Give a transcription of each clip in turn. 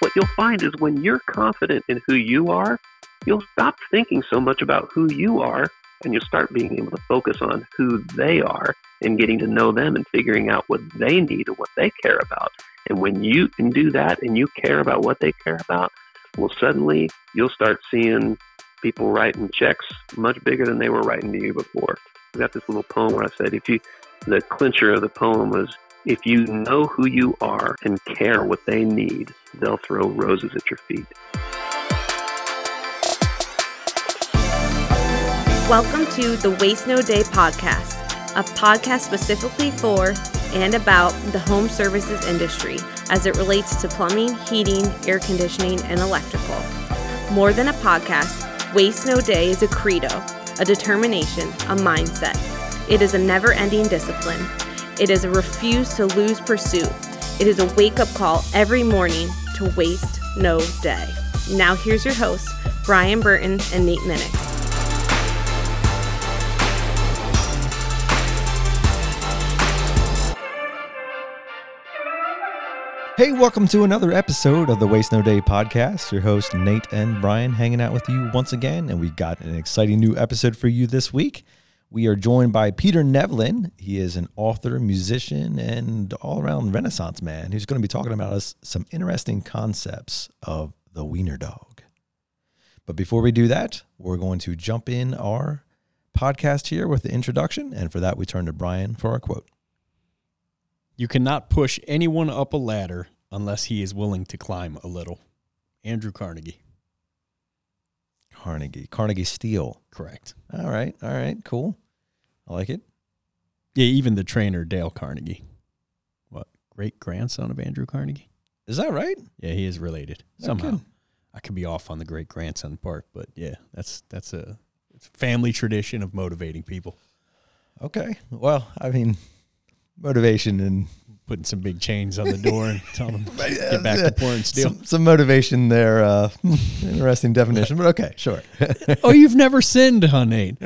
what you'll find is when you're confident in who you are, you'll stop thinking so much about who you are and you'll start being able to focus on who they are and getting to know them and figuring out what they need and what they care about. And when you can do that and you care about what they care about, well, suddenly you'll start seeing people writing checks much bigger than they were writing to you before. I got this little poem where I said, if you, the clincher of the poem was, if you know who you are and care what they need, they'll throw roses at your feet. Welcome to the Waste No Day podcast, a podcast specifically for and about the home services industry as it relates to plumbing, heating, air conditioning, and electrical. More than a podcast, Waste No Day is a credo, a determination, a mindset. It is a never ending discipline. It is a refuse to lose pursuit. It is a wake up call every morning to waste no day. Now, here's your hosts, Brian Burton and Nate Minnick. Hey, welcome to another episode of the Waste No Day podcast. Your host, Nate and Brian, hanging out with you once again. And we got an exciting new episode for you this week. We are joined by Peter Nevland. He is an author, musician, and all around Renaissance man who's going to be talking about us some interesting concepts of the Wiener dog. But before we do that, we're going to jump in our podcast here with the introduction. And for that, we turn to Brian for our quote. You cannot push anyone up a ladder unless he is willing to climb a little. Andrew Carnegie. Carnegie. Carnegie Steel. Correct. All right. All right. Cool. I like it. Yeah, even the trainer, Dale Carnegie. What? Great grandson of Andrew Carnegie? Is that right? Yeah, he is related No somehow. kidding. I could be off on the great grandson part, but yeah, that's that's a it's a family tradition of motivating people. Okay. Well, I mean, motivation and Putting some big chains on the door and telling them get back to pouring steel. some, some motivation there. Uh, interesting definition, but okay, sure. oh, you've never sinned, Nate?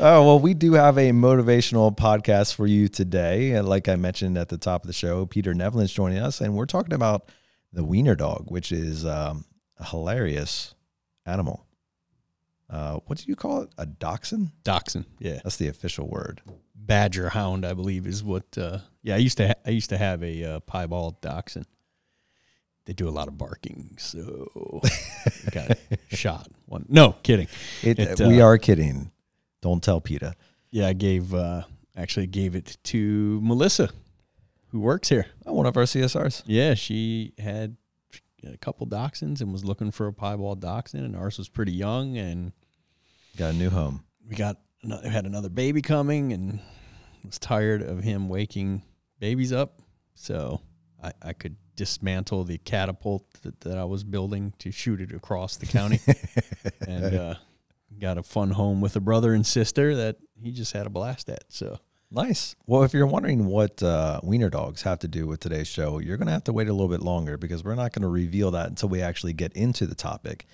Oh, well, we do have a motivational podcast for you today. And like I mentioned at the top of the show, Peter Nevland's joining us, and we're talking about the Wiener dog, which is um, a hilarious animal. Uh, what do you call it? A dachshund? Dachshund. Yeah. That's the official word. Badger hound, I believe, is what. Uh, yeah, I used to. Ha- I used to have a uh, piebald dachshund. They do a lot of barking, so got shot. One, no kidding. It, It, we uh, are kidding. Don't tell Peter. Yeah, I gave uh, actually gave it to Melissa, who works here. Oh, one of our CSRs. Yeah, she had a couple dachshunds and was looking for a piebald dachshund, and ours was pretty young, and Got a new home. we got another, had another baby coming, and was tired of him waking babies up, so I, I could dismantle the catapult that, that I was building to shoot it across the county, and uh, got a fun home with a brother and sister that he just had a blast at. So Nice. Well, if you're wondering what uh, wiener dogs have to do with today's show, you're going to have to wait a little bit longer because we're not going to reveal that until we actually get into the topic.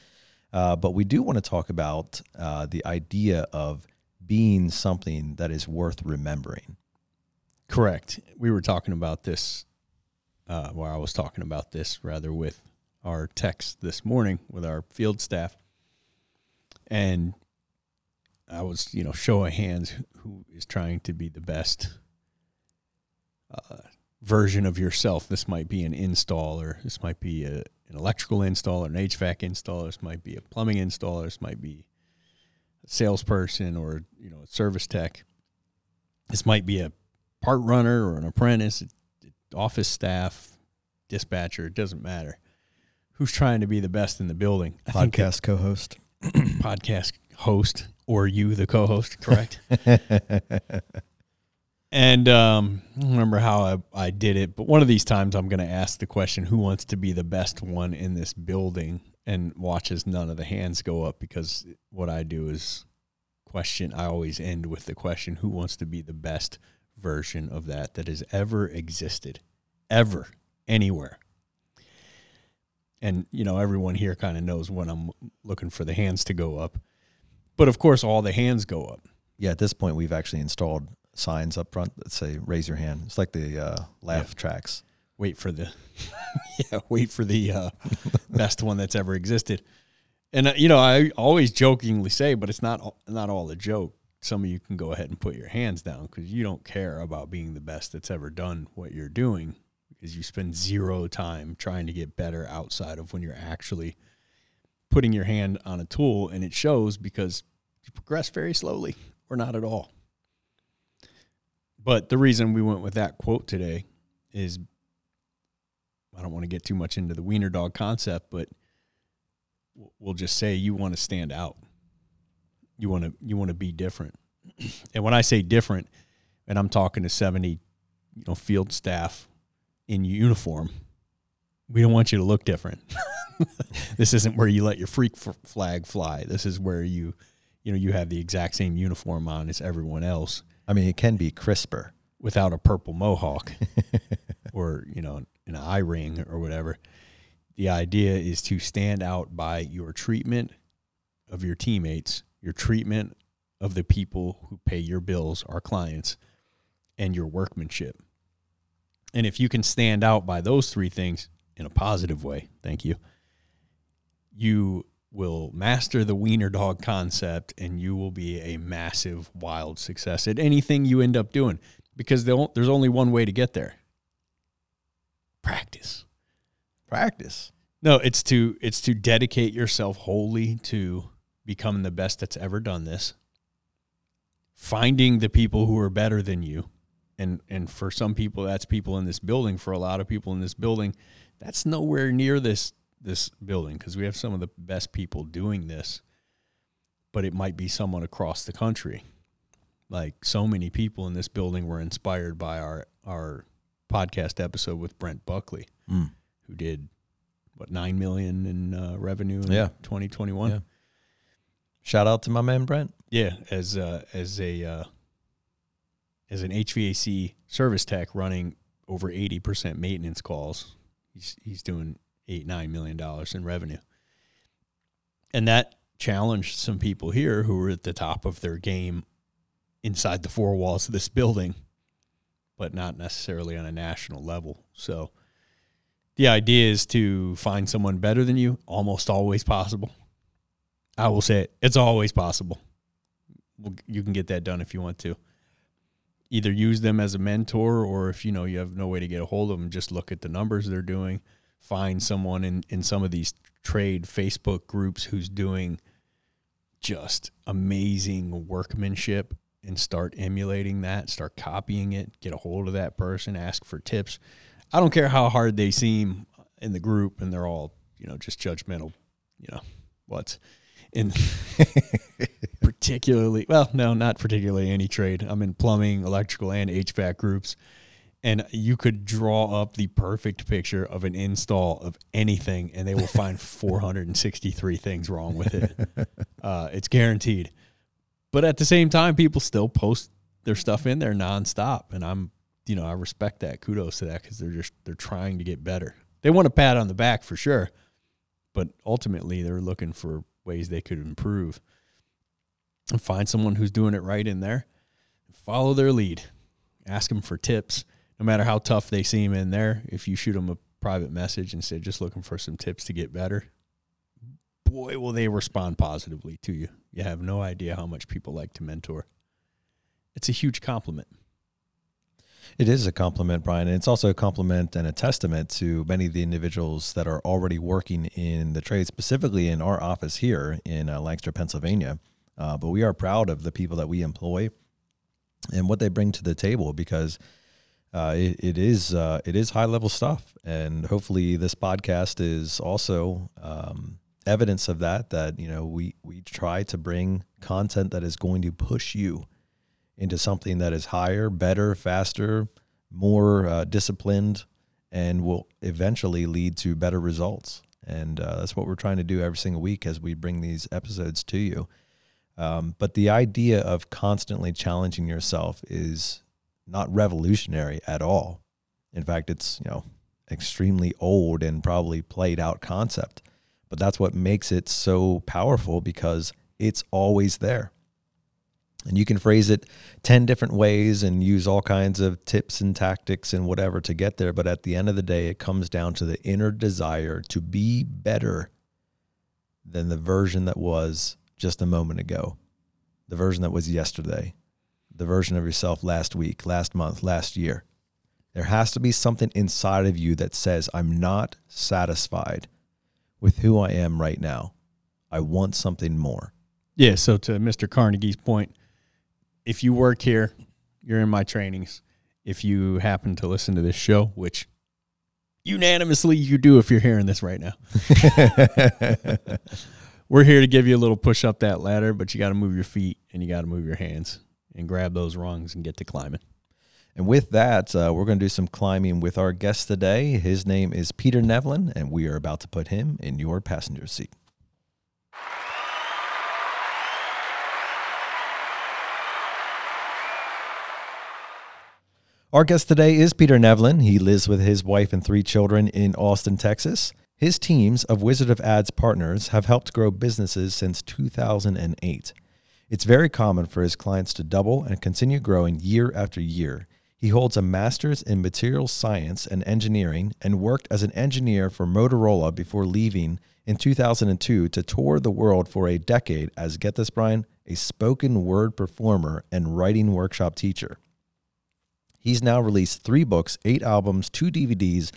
Uh, but we do want to talk about uh, the idea of being something that is worth remembering. Correct. We were talking about this, uh, well, I was talking about this rather with our text this morning with our field staff. And I was, you know, show of hands who is trying to be the best uh, version of yourself. This might be an installer. This might be a, an electrical installer, an HVAC installer. This might be a plumbing installer. This might be salesperson or, you know, a service tech. This might be a part runner or an apprentice, office staff, dispatcher, it doesn't matter. Who's trying to be the best in the building? I Podcast co host. podcast host or you the co-host, correct? and um, I don't remember how I, I did it, but one of these times I'm going to ask the question, who wants to be the best one in this building? And watches none of the hands go up because what I do is question. I always end with the question, who wants to be the best version of that that has ever existed, ever, anywhere? And, you know, everyone here kind of knows when I'm looking for the hands to go up. But of course, all the hands go up. Yeah, at this point, we've actually installed signs up front that say "Raise your hand." It's like the uh, laugh Yeah. tracks. Wait for the yeah wait for the uh, best one that's ever existed. And uh, you know i always jokingly say but it's not not all a joke. Some of you can go ahead and put your hands down because you don't care about being the best that's ever done what you're doing because you spend zero time trying to get better outside of when you're actually putting your hand on a tool and it shows because you progress very slowly or not at all. But the reason we went with that quote today is I don't want to get too much into the wiener dog concept, but we'll just say you want to stand out. You want to you want to be different. And when I say different, and I'm talking to 70, you know, field staff in uniform, we don't want you to look different. this isn't where you let your freak flag fly. This is where you, you know, you have the exact same uniform on as everyone else. I mean, it can be crisper without a purple mohawk or, you know, an eye ring or whatever. The idea is to stand out by your treatment of your teammates, your treatment of the people who pay your bills, our clients, and your workmanship. And if you can stand out by those three things in a positive way, thank you, you will master the wiener dog concept and you will be a massive, wild success at anything you end up doing because there's only one way to get there practice. Practice. No, it's to it's to dedicate yourself wholly to becoming the best that's ever done this. Finding the people who are better than you. And and for some people that's people in this building, for a lot of people in this building, that's nowhere near this this building because we have some of the best people doing this. But it might be someone across the country. Like so many people in this building were inspired by our our podcast episode with Brent Buckley, mm. who did what nine million in uh, revenue in yeah. 2021. Yeah. Shout out to my man Brent. Yeah, as uh, as a uh, as an HVAC service tech running over 80% maintenance calls, he's he's doing eight nine million dollars in revenue, and that challenged some people here who were at the top of their game inside the four walls of this building but not necessarily on a national level. So the idea is to find someone better than you, almost always possible. I will say it, it's always possible. You can get that done if you want to. Either use them as a mentor, or if you know you have no way to get a hold of them, just look at the numbers they're doing. Find someone in, in some of these trade Facebook groups who's doing just amazing workmanship and start emulating that, start copying it, get a hold of that person, ask for tips. I don't care how hard they seem in the group and they're all, you know, just judgmental, you know, what's in particularly, well, no, not particularly any trade. I'm in plumbing, electrical, and HVAC groups. And you could draw up the perfect picture of an install of anything, and they will find 463 things wrong with it. Uh, it's guaranteed. But at the same time, people still post their stuff in there nonstop, and I'm, you know, I respect that. Kudos to that because they're just they're trying to get better. They want a pat on the back for sure, but ultimately they're looking for ways they could improve. And find someone who's doing it right in there. Follow their lead. Ask them for tips, no matter how tough they seem in there. If you shoot them a private message and say just looking for some tips to get better, boy, will they respond positively to you. You have no idea how much people like to mentor. It's a huge compliment. It is a compliment, Brian. And it's also a compliment and a testament to many of the individuals that are already working in the trade, specifically in our office here in uh, Lancaster, Pennsylvania. Uh, but we are proud of the people that we employ and what they bring to the table because uh, it, it is uh, it is high level stuff, and hopefully this podcast is also um, evidence of that that you know we we try to bring content that is going to push you into something that is higher better faster more uh, disciplined and will eventually lead to better results. And uh, that's what we're trying to do every single week as we bring these episodes to you. Um, but the idea of constantly challenging yourself is not revolutionary at all. In fact it's you know extremely old and probably played out concept but that's what makes it so powerful because it's always there. And you can phrase it 10 different ways and use all kinds of tips and tactics and whatever to get there. But at the end of the day, it comes down to the inner desire to be better than the version that was just a moment ago, the version that was yesterday, the version of yourself last week, last month, last year. There has to be something inside of you that says, I'm not satisfied with who I am right now. I want something more. Yeah. So to Mr. Carnegie's point, if you work here, you're in my trainings. If you happen to listen to this show, which unanimously you do if you're hearing this right now, we're here to give you a little push up that ladder, but you got to move your feet and you got to move your hands and grab those rungs and get to climbing. And with that, uh, we're going to do some climbing with our guest today. His name is Peter Nevland, and we are about to put him in your passenger seat. Our guest today is Peter Nevland. He lives with his wife and three children in Austin, Texas. His teams of Wizard of Ads partners have helped grow businesses since 2008. It's very common for his clients to double and continue growing year after year. He holds a master's in materials science and engineering and worked as an engineer for Motorola before leaving in 2002 to tour the world for a decade as, get this, Brian, a spoken word performer and writing workshop teacher. He's now released three books, eight albums, two DVDs,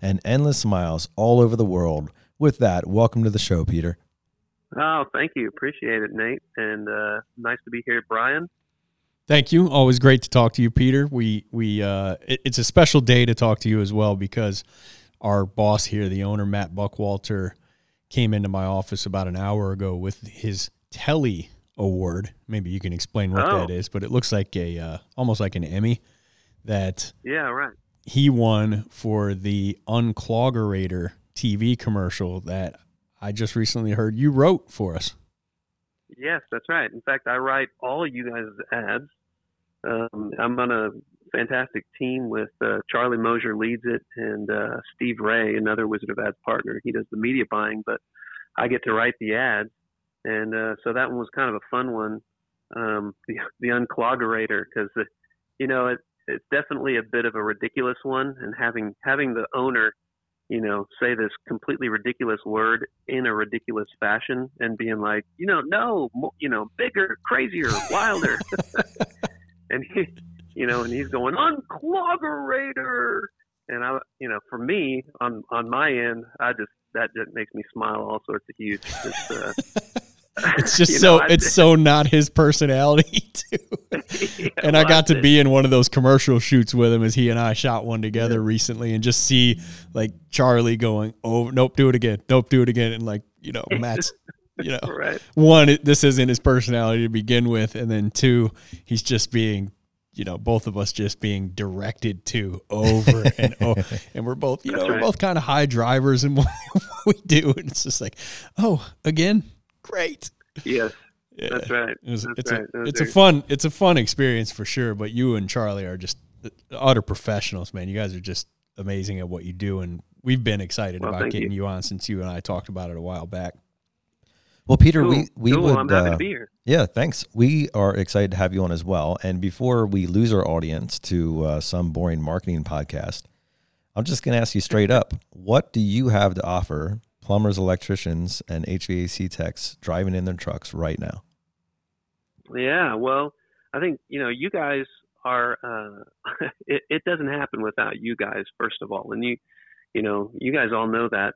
and endless smiles all over the world. With that, welcome to the show, Peter. Oh, thank you. Appreciate it, Nate. And uh, nice to be here, Brian. Thank you. Always great to talk to you, Peter. We we uh, it, it's a special day to talk to you as well because our boss here, the owner Matt Buckwalter, came into my office about an hour ago with his Telly Award. Maybe you can explain what Oh. that is, but it looks like a uh, almost like an Emmy that Yeah, right. he won for the Uncloggerator TV commercial that I just recently heard you wrote for us. Yes, that's right. In fact, I write all you guys' ads. Um, I'm on a fantastic team with uh, Charlie Mosier leads it, and uh, Steve Ray, another Wizard of Ads partner. He does the media buying, but I get to write the ads, and uh, so that one was kind of a fun one. Um, the the uncloggerator, because you know it, it's definitely a bit of a ridiculous one, and having having the owner you know, say this completely ridiculous word in a ridiculous fashion and being like, you know, no, mo- you know, bigger, crazier, wilder. and he, you know, and he's going uncloggerator. And I, you know, for me on on my end, I just that just makes me smile all sorts of huge. Uh, It's just so know, it's so not his personality too. yeah, and I got to be in one of those commercial shoots with him as he and I shot one together recently and just see like Charlie going, "Oh, nope, do it again. Nope, do it again." And like, you know, Matt's you know, right. one it, this isn't his personality to begin with and then two, he's just being you know, both of us just being directed to over and over. And we're both, you know, That's we're both kind of high drivers in what we do. And it's just like, oh, again, great. Yes, Yeah. that's right. It was, That's it's right. a it's a fun it's a fun experience for sure. But you and Charlie are just utter professionals, man. You guys are just amazing at what you do, and we've been excited Well, about getting you. you. on since you and I talked about it a while back. Well, Peter, Cool. we we cool. would. I'm uh, to be here. Yeah, thanks. We are excited to have you on as well. And before we lose our audience to uh, some boring marketing podcast, I'm just going to ask you straight up what do you have to offer plumbers, electricians, and HVAC techs driving in their trucks right now? Yeah, well, I think you know you guys are. Uh, it, it doesn't happen without you guys, first of all, and you, you know, you guys all know that.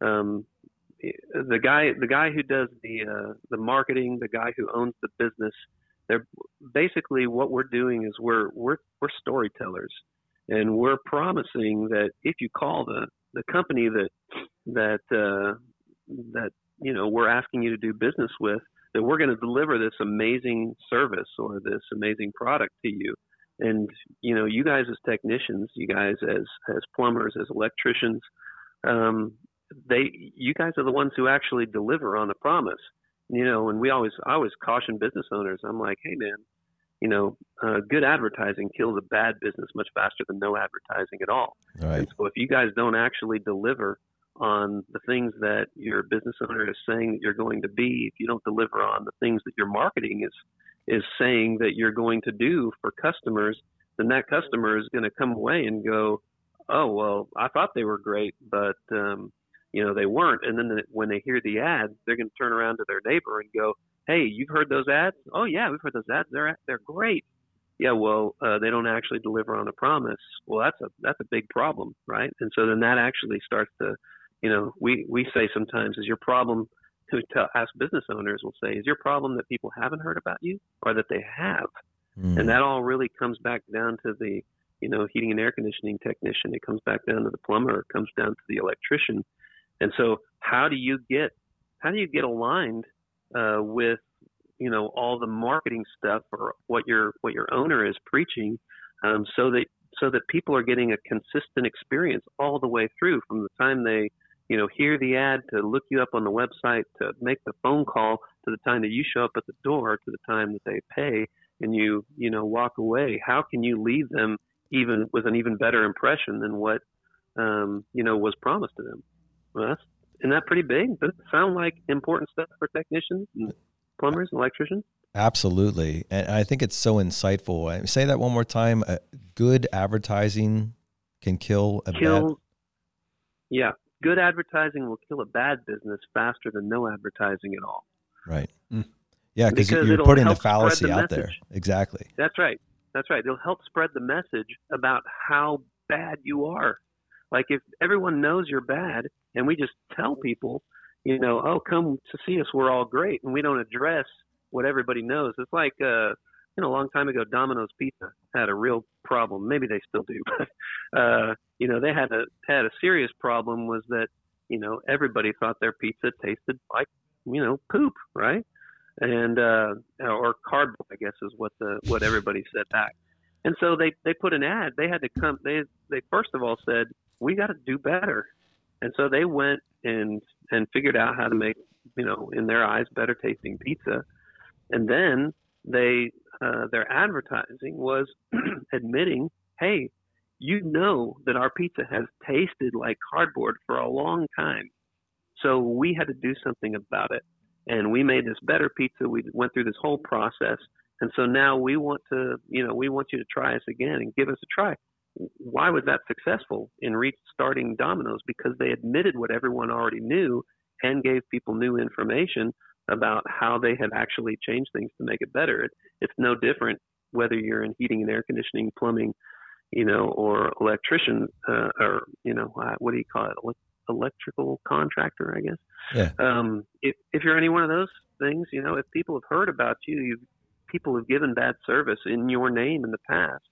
Um, the guy, the guy who does the uh, the marketing, the guy who owns the business, they're basically what we're doing is we're we're we're storytellers, and we're promising that if you call the the company that that uh, that you know we're asking you to do business with that we're going to deliver this amazing service or this amazing product to you. And you know, you guys as technicians, you guys as as plumbers, as electricians, um, they you guys are the ones who actually deliver on the promise. You know, and we always I always caution business owners. I'm like, hey man, you know, uh, good advertising kills a bad business much faster than no advertising at all. Right. And so if you guys don't actually deliver on the things that your business owner is saying that you're going to be, if you don't deliver on the things that your marketing is is saying that you're going to do for customers, then that customer is going to come away and go, "Oh, well, I thought they were great, but um, you know they weren't." And then when they hear the ads, they're going to turn around to their neighbor and go, "Hey, you've heard those ads? Oh yeah, we've heard those ads. They're they're great." Yeah, well, uh, they don't actually deliver on a promise. Well, that's a that's a big problem, right? And so then that actually starts to, you know, we we say sometimes is your problem to tell, ask business owners will say, is your problem that people haven't heard about you or that they have? Mm. And that all really comes back down to the, you know, heating and air conditioning technician. It comes back down to the plumber. It comes down to the electrician. And so, how do you get how do you get aligned uh, with you know all the marketing stuff or what your what your owner is preaching, um, so that so that people are getting a consistent experience all the way through from the time they you know, hear the ad, to look you up on the website, to make the phone call, to the time that you show up at the door, to the time that they pay, and you, you know, walk away. How can you leave them even with an even better impression than what, um, you know, was promised to them? Well, that's isn't that pretty big? Does it sound like important stuff for technicians and plumbers and electricians? Absolutely, and I think it's so insightful. I Say that one more time. Uh, good advertising can kill a kill, bad. Yeah, good advertising will kill a bad business faster than no advertising at all. Right. Mm. Yeah, because you're putting the fallacy the out there. Exactly. That's right. That's right. It'll help spread the message about how bad you are. Like if everyone knows you're bad and we just tell people, you know, oh, come to see us, we're all great, and we don't address what everybody knows. It's like uh, you know, a long time ago, Domino's Pizza had a real problem. Maybe they still do, uh, you know, they had a had a serious problem. Was that you know everybody thought their pizza tasted like you know poop, right? And uh, or cardboard, I guess, is what the what everybody said back. And so they they put an ad. They had to come. They they first of all said we got to do better. And so they went and and figured out how to make you know in their eyes better tasting pizza. And then they uh, their advertising was admitting, hey, you know that our pizza has tasted like cardboard for a long time. So we had to do something about it. And we made this better pizza. We went through this whole process. And so now we want to, you know, we want you to try us again and give us a try. Why was that successful in restarting Domino's? Because they admitted what everyone already knew and gave people new information about how they had actually changed things to make it better. It, it's no different whether you're in heating and air conditioning, plumbing, you know, or electrician, uh, or you know, uh, what do you call it? Electrical contractor, I guess. Yeah. Um, if if you're any one of those things, you know, if people have heard about you, you people have given bad service in your name in the past.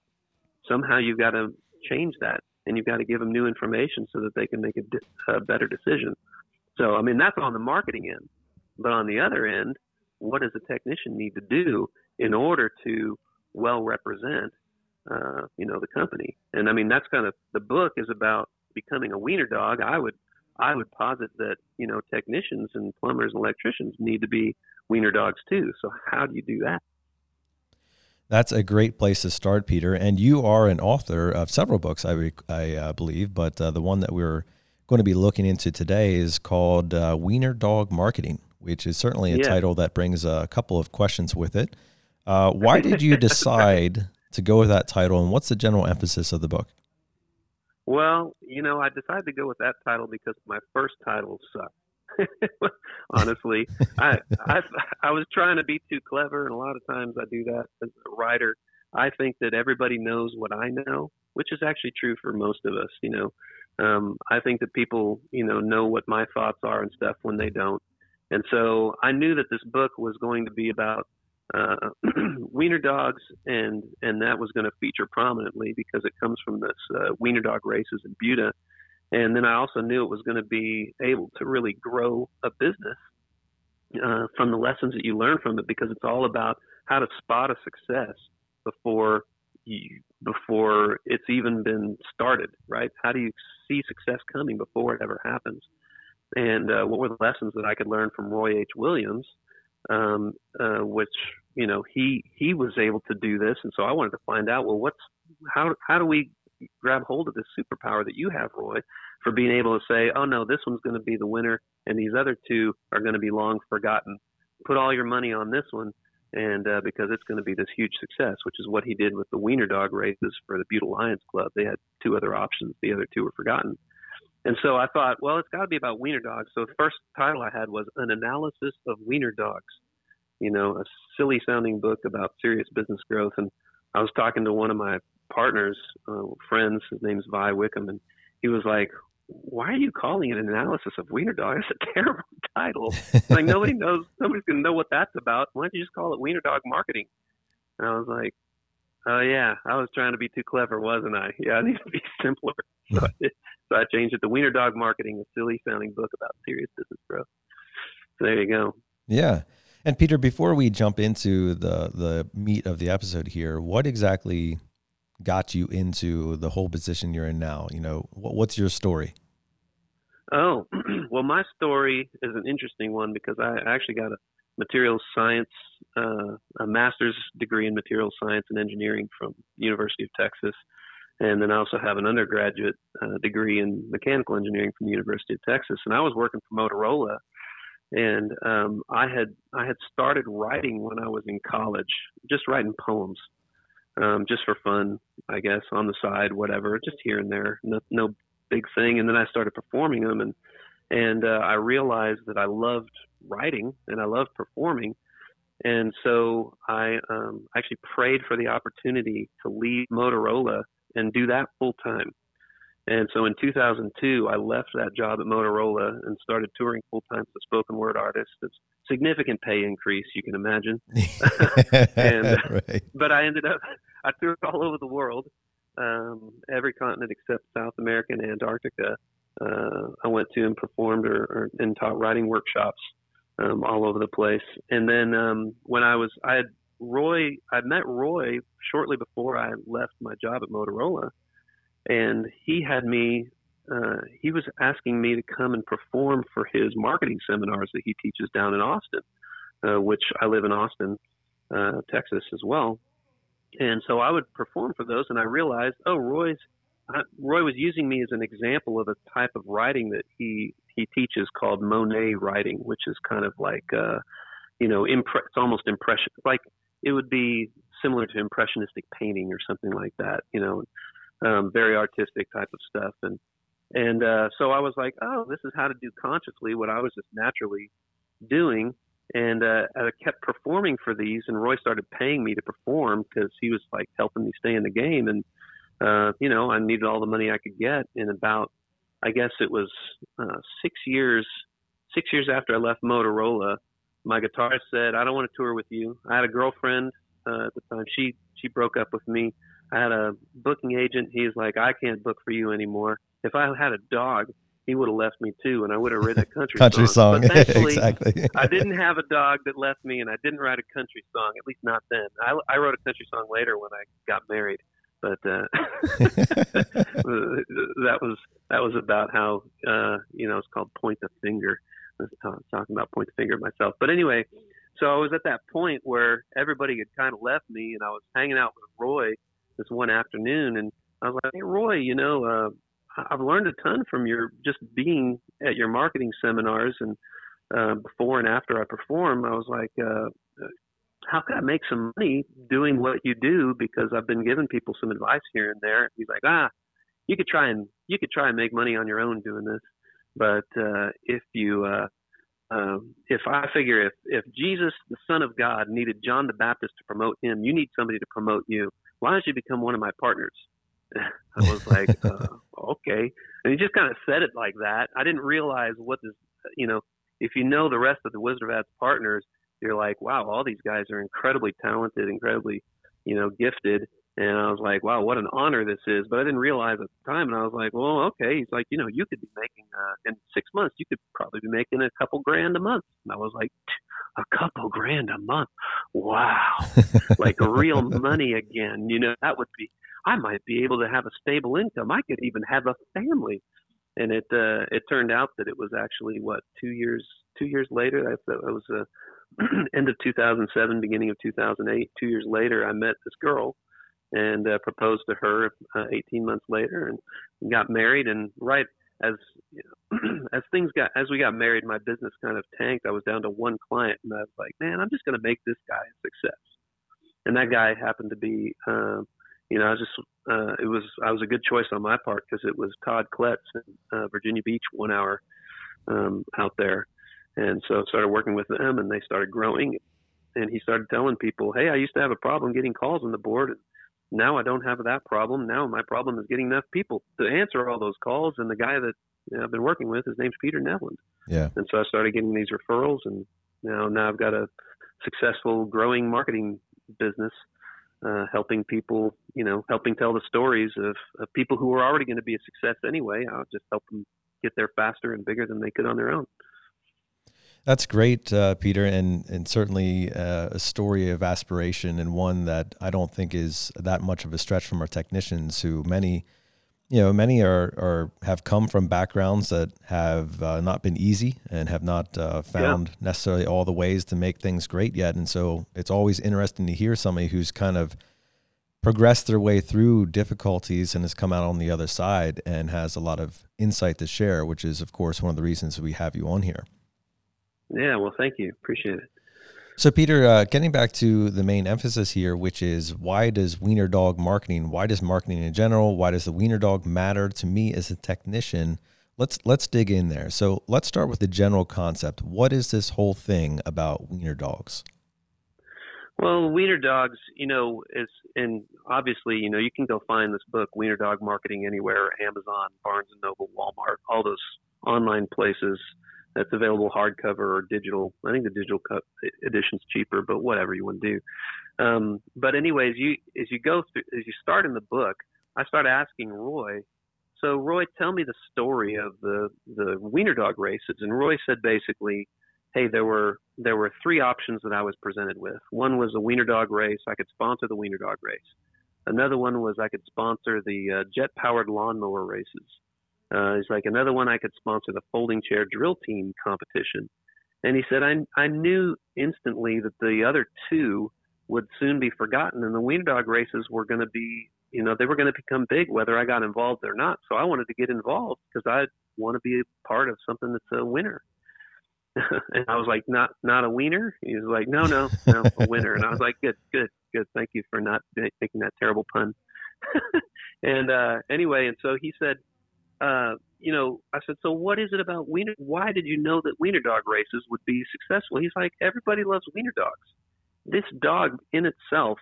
Somehow you've got to change that, and you've got to give them new information so that they can make a, di- a better decision. So, I mean, that's on the marketing end. But on the other end, what does a technician need to do in order to well represent, uh, you know, the company? And I mean, that's kind of the book is about becoming a wiener dog. I would I would posit that you know technicians and plumbers and electricians need to be wiener dogs too. So how do you do that? That's a great place to start, Peter. And you are an author of several books, I, I uh, believe, but uh, the one that we're going to be looking into today is called uh, Wiener Dog Marketing which is certainly a yeah. title that brings a couple of questions with it. Uh, why did you decide to go with that title, and what's the general emphasis of the book? Well, you know, I decided to go with that title because my first title sucked. Honestly, I, I I was trying to be too clever, and a lot of times I do that as a writer. I think that everybody knows what I know, which is actually true for most of us. You know, um, I think that people, you know, know what my thoughts are and stuff when they don't. And so I knew that this book was going to be about uh, wiener dogs, and and that was going to feature prominently because it comes from this uh, wiener dog races in Buda. And then I also knew it was going to be able to really grow a business uh, from the lessons that you learn from it, because it's all about how to spot a success before you, before it's even been started, right? How do you see success coming before it ever happens? and uh, what were the lessons that I could learn from Roy H. Williams, um, uh, which you know he he was able to do this, and so I wanted to find out well what's how how do we grab hold of this superpower that you have, Roy, for being able to say, oh no, this one's going to be the winner, and these other two are going to be long forgotten. Put all your money on this one, and uh, because it's going to be this huge success, which is what he did with the Wiener Dog races for the Buda Lions Club. They had two other options; the other two were forgotten. And so I thought, well, it's got to be about wiener dogs. So the first title I had was an analysis of wiener dogs. You know, a silly sounding book about serious business growth. And I was talking to one of my partners, uh, friends. His name's Vi Wickham, and he was like, "Why are you calling it an analysis of wiener dog? It's a terrible title. like nobody knows. Nobody's gonna know what that's about. Why don't you just call it wiener dog marketing?" And I was like, "Oh yeah, I was trying to be too clever, wasn't I? Yeah, I need to be simpler." So I, so I changed it to Wiener Dog Marketing, a silly sounding book about serious business growth. So there you go. Yeah. And Peter, before we jump into the the meat of the episode here, what exactly got you into the whole position you're in now? You know, what, what's your story? Oh, well, my story is an interesting one because I actually got a materials science, uh, a master's degree in materials science and engineering from University of Texas, and then I also have an undergraduate uh, degree in mechanical engineering from the University of Texas. And I was working for Motorola, and um, I had I had started writing when I was in college, just writing poems, um, just for fun, I guess, on the side, whatever, just here and there, no, no big thing. And then I started performing them, and and uh, I realized that I loved writing and I loved performing. And so I um, actually prayed for the opportunity to leave Motorola and do that full time. And so in 2002, I left that job at Motorola and started touring full time as a spoken word artist. It's significant pay increase, you can imagine. and, right. But I ended up, I toured all over the world, um, every continent except South America and Antarctica. Uh, I went to and performed or, or and taught writing workshops um, all over the place. And then um, when I was, I had Roy, I met Roy shortly before I left my job at Motorola, and he had me. Uh, he was asking me to come and perform for his marketing seminars that he teaches down in Austin, uh, which I live in Austin, uh, Texas as well. And so I would perform for those, and I realized, oh, Roy's Roy was using me as an example of a type of writing that he he teaches called Monet writing, which is kind of like uh, you know, impre- it's almost impression like it would be similar to impressionistic painting or something like that, you know, um, very artistic type of stuff. And and uh, so I was like, oh, this is how to do consciously what I was just naturally doing. And uh, I kept performing for these, and Roy started paying me to perform because he was like helping me stay in the game. And uh, you know, I needed all the money I could get. In about, I guess it was uh, six years, six years after I left Motorola, my guitarist said, "I don't want to tour with you." I had a girlfriend uh, at the time. She she broke up with me. I had a booking agent. He's like, "I can't book for you anymore." If I had a dog, he would have left me too, and I would have written a country country song. song. Exactly. I didn't have a dog that left me, and I didn't write a country song. At least not then. I, I wrote a country song later when I got married, but uh, that was that was about how uh, you know it's called point the finger I was talking about point the finger at myself. But anyway, so I was at that point where everybody had kind of left me, and I was hanging out with Roy this one afternoon, and I was like, "Hey, Roy, you know, uh, I've learned a ton from your just being at your marketing seminars, and uh, before and after I perform, I was like." Uh, how can I make some money doing what you do? Because I've been giving people some advice here and there. He's like, ah, you could try and you could try and make money on your own doing this. But uh, if you, uh, um, if I figure if if Jesus, the Son of God, needed John the Baptist to promote him, you need somebody to promote you. Why don't you become one of my partners? I was like, uh, okay, and he just kind of said it like that. I didn't realize what this, you know, if you know the rest of the Wizard of Ads partners, you're like, wow, all these guys are incredibly talented, incredibly, you know, gifted, and I was like, wow, what an honor this is. But I didn't realize at the time. And I was like, well, okay. He's like, you know, you could be making, uh, in six months, you could probably be making a couple grand a month. And I was like, a couple grand a month. Wow. like real money again. You know, that would be, I might be able to have a stable income. I could even have a family. And it, uh, it turned out that it was actually what, two years, two years later, that, that was, uh, end of 2007, beginning of 2008. Two years later, I met this girl and uh, proposed to her uh, 18 months later and got married. And right as you know, as things got as we got married, my business kind of tanked. I was down to one client, and I was like, man, I'm just going to make this guy a success. And that guy happened to be, uh, you know, I just uh, it was I was a good choice on my part because it was Todd Kletz in uh, Virginia Beach, one hour um, out there, and so I started working with them, and they started growing. And he started telling people, "Hey, I used to have a problem getting calls on the board. Now I don't have that problem. Now my problem is getting enough people to answer all those calls. And the guy that you know, I've been working with, his name's Peter Nevland. Yeah. And so I started getting these referrals, and now now I've got a successful, growing marketing business, uh, helping people, you know, helping tell the stories of, of people who are already going to be a success anyway. I'll just help them get there faster and bigger than they could on their own. That's great, uh, Peter, and and certainly uh, a story of aspiration and one that I don't think is that much of a stretch from our technicians, who many, you know, many are are have come from backgrounds that have uh, not been easy and have not uh, found yeah. necessarily all the ways to make things great yet, and so it's always interesting to hear somebody who's kind of progressed their way through difficulties and has come out on the other side and has a lot of insight to share, which is of course one of the reasons we have you on here. Yeah, well, thank you. Appreciate it. So, Peter, uh, getting back to the main emphasis here, which is why does Wiener Dog marketing? Why does marketing in general? Why does the Wiener Dog matter to me as a technician? Let's let's dig in there. So, let's start with the general concept. What is this whole thing about Wiener Dogs? Well, Wiener Dogs, you know, is and obviously, you know, you can go find this book, Wiener Dog Marketing, anywhere, Amazon, Barnes and Noble, Walmart, all those online places that's available hardcover or digital. I think the digital edition's cheaper, but whatever you want to do. Um, but anyways, you as you go through, as you start in the book, I start asking Roy. So Roy, tell me the story of the the wiener dog races, and Roy said basically, hey, there were there were three options that I was presented with. One was a wiener dog race. I could sponsor the wiener dog race. Another one was I could sponsor the uh, jet powered lawnmower races. Uh, he's like, another one I could sponsor the folding chair drill team competition. And he said, I, I knew instantly that the other two would soon be forgotten and the wiener dog races were going to be, you know, they were going to become big whether I got involved or not. So I wanted to get involved because I want to be a part of something that's a winner. and I was like, not, not a wiener. He was like, no, no, no, a winner. And I was like, good, good, good. Thank you for not making that terrible pun. and, uh, anyway, and so he said, uh, you know, I said, so what is it about wiener? Why did you know that wiener dog races would be successful? He's like, everybody loves wiener dogs. This dog in itself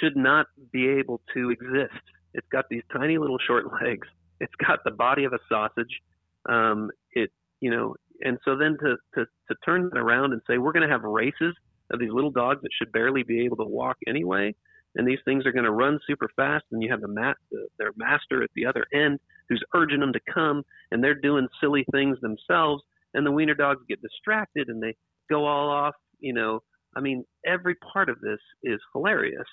should not be able to exist. It's got these tiny little short legs. It's got the body of a sausage. Um, it, you know, and so then to, to, to turn it around and say, we're going to have races of these little dogs that should barely be able to walk anyway and these things are going to run super fast and you have the mat the, their master at the other end who's urging them to come and they're doing silly things themselves and the wiener dogs get distracted and they go all off you know. I mean every part of this is hilarious.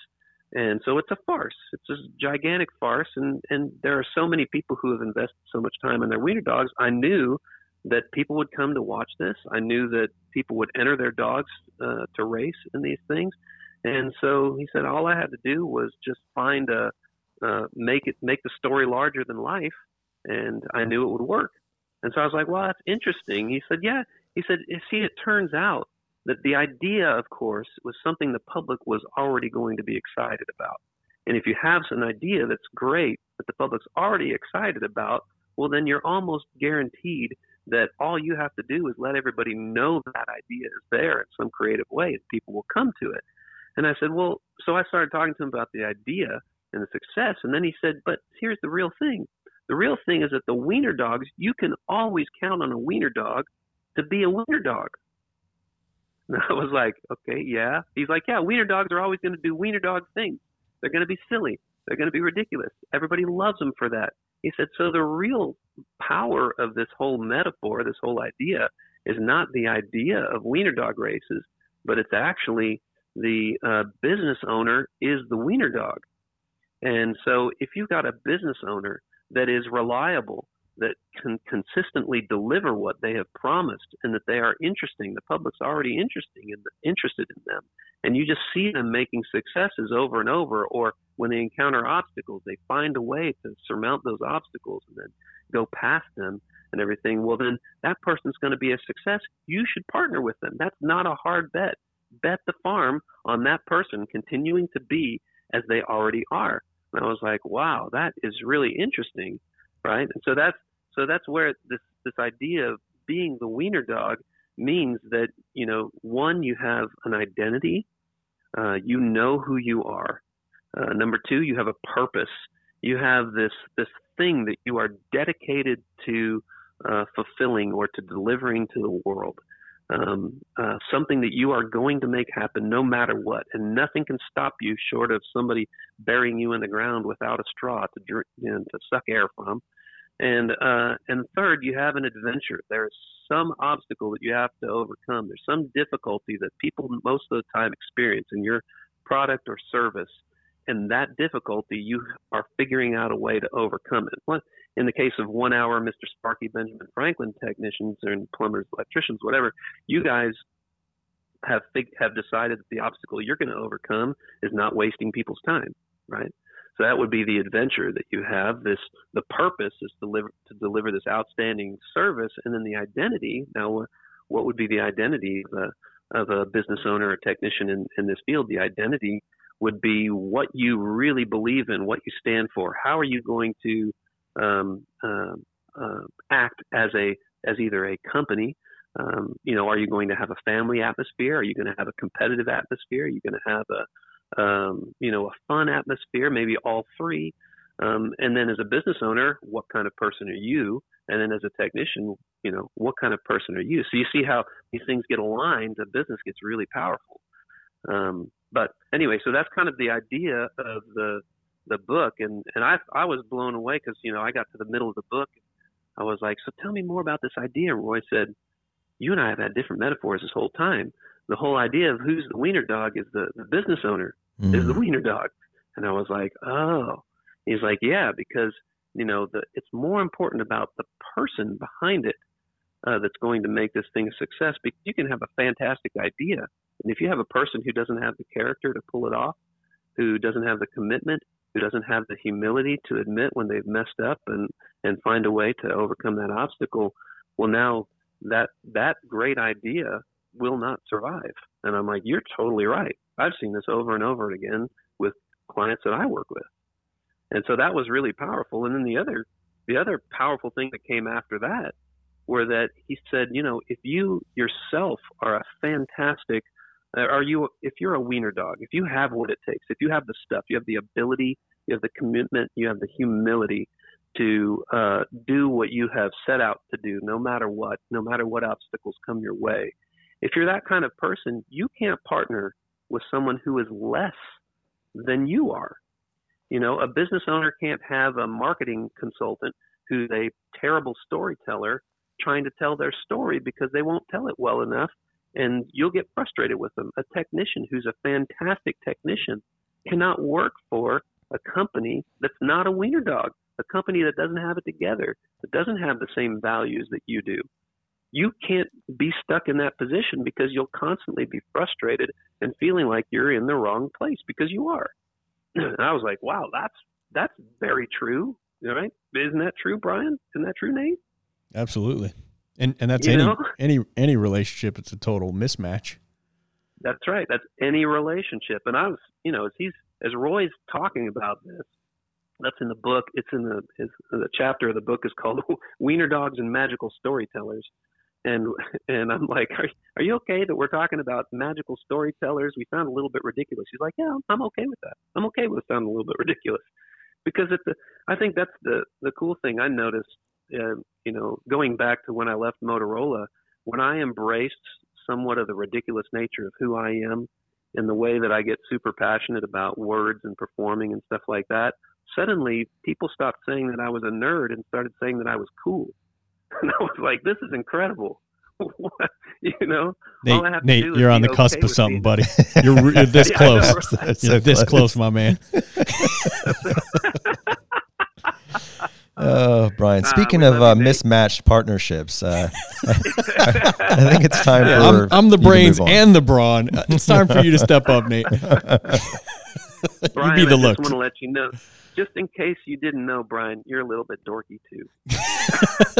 And so it's a farce. It's a gigantic farce and and there are so many people who have invested so much time in their wiener dogs. I knew that people would come to watch this. I knew that people would enter their dogs uh, to race in these things. And so he said all I had to do was just find a uh, make it make the story larger than life, and I knew it would work. And so I was like, well, that's interesting. He said, yeah. He said, see, it turns out that the idea, of course, was something the public was already going to be excited about. And if you have an idea that's great that the public's already excited about, well, then you're almost guaranteed that all you have to do is let everybody know that idea is there in some creative way, and people will come to it. And I said, well, so I started talking to him about the idea and the success. And then he said, but here's the real thing. The real thing is that the wiener dogs, you can always count on a wiener dog to be a wiener dog. And I was like, okay, yeah. He's like, yeah, wiener dogs are always going to do wiener dog things. They're going to be silly. They're going to be ridiculous. Everybody loves them for that. He said, so the real power of this whole metaphor, this whole idea, is not the idea of wiener dog races, but it's actually the uh, business owner is the wiener dog. And so if you've got a business owner that is reliable, that can consistently deliver what they have promised and that they are interesting. The public's already interesting and interested in them. And you just see them making successes over and over, or when they encounter obstacles, they find a way to surmount those obstacles and then go past them and everything. Well, then that person's going to be a success. You should partner with them. That's not a hard bet. Bet the farm on that person continuing to be as they already are. And I was like, wow, that is really interesting, right? And so that's so that's where this this idea of being the wiener dog means that you know one you have an identity, uh, you know who you are. Uh, number two, you have a purpose. You have this this thing that you are dedicated to uh, fulfilling or to delivering to the world. Um, uh, something that you are going to make happen no matter what, and nothing can stop you short of somebody burying you in the ground without a straw to drink, know, to suck air from. And uh, and third, you have an adventure. There is some obstacle that you have to overcome. There's some difficulty that people most of the time experience in your product or service, and that difficulty you are figuring out a way to overcome it. In the case of one hour Mr. Sparky Benjamin Franklin technicians and plumbers, electricians, whatever, you guys have fig- have decided that the obstacle you're going to overcome is not wasting people's time, right? So that would be the adventure that you have. This the purpose is to deliver to deliver this outstanding service, and then the identity. Now, what would be the identity of a, of a business owner or technician in, in this field? The identity would be what you really believe in, what you stand for. How are you going to um, uh, uh, act as a as either a company? Um, you know, are you going to have a family atmosphere? Are you going to have a competitive atmosphere? Are you going to have a um, you know, a fun atmosphere, maybe all three. Um, and then as a business owner, what kind of person are you? And then as a technician, you know, what kind of person are you? So you see how these things get aligned, the business gets really powerful. Um, but anyway, so that's kind of the idea of the the book, and and I I was blown away because you know I got to the middle of the book, I was like, so tell me more about this idea. And Roy said, you and I have had different metaphors this whole time the whole idea of who's the wiener dog is the, the business owner mm. is the mm. wiener dog. And I was like, oh. He's like, yeah, because you know the it's more important about the person behind it uh, that's going to make this thing a success. Because you can have a fantastic idea, and if you have a person who doesn't have the character to pull it off, who doesn't have the commitment, who doesn't have the humility to admit when they've messed up and and find a way to overcome that obstacle, well now that that great idea will not survive. And I'm like, you're totally right. I've seen this over and over again with clients that I work with. And so that was really powerful. And then the other, the other powerful thing that came after that were that he said, you know, if you yourself are a fantastic, are you, if you're a wiener dog, if you have what it takes, if you have the stuff, you have the ability, you have the commitment, you have the humility to uh, do what you have set out to do, no matter what, no matter what obstacles come your way, if you're that kind of person, you can't partner with someone who is less than you are. You know, a business owner can't have a marketing consultant who's a terrible storyteller trying to tell their story because they won't tell it well enough and you'll get frustrated with them. A technician who's a fantastic technician cannot work for a company that's not a wiener dog, a company that doesn't have it together, that doesn't have the same values that you do you can't be stuck in that position because you'll constantly be frustrated and feeling like you're in the wrong place because you are. And I was like, wow, that's that's very true. Right? Isn't that true, Brian? Isn't that true, Nate? Absolutely. And and that's you any know? any any relationship. It's a total mismatch. That's right. That's any relationship. And I was, you know, as he's as Roy's talking about this, that's in the book. It's in the his, the chapter of the book is called Wiener Dogs and Magical Storytellers and and I'm like, are, are you okay that we're talking about magical storytellers? We sound a little bit ridiculous. She's like, yeah, I'm okay with that. I'm okay with sounding a little bit ridiculous because it's a, I think that's the the cool thing I noticed. Uh, you know, going back to when I left Motorola, when I embraced somewhat of the ridiculous nature of who I am and the way that I get super passionate about words and performing and stuff like that, suddenly people stopped saying that I was a nerd and started saying that I was cool. And I was like, this is incredible. you know, Nate, Nate you're on the cusp of something, buddy. You're, you're this yeah, close. Know, right? You're this close, my man. Oh, Brian. Speaking we of uh, mismatched partnerships, uh, I think it's time Yeah, for I'm, I'm the to brains and the brawn. Uh, It's time for you to step up, Nate. you Brian, be the I just want to let you know, just in case you didn't know, Brian, you're a little bit dorky too.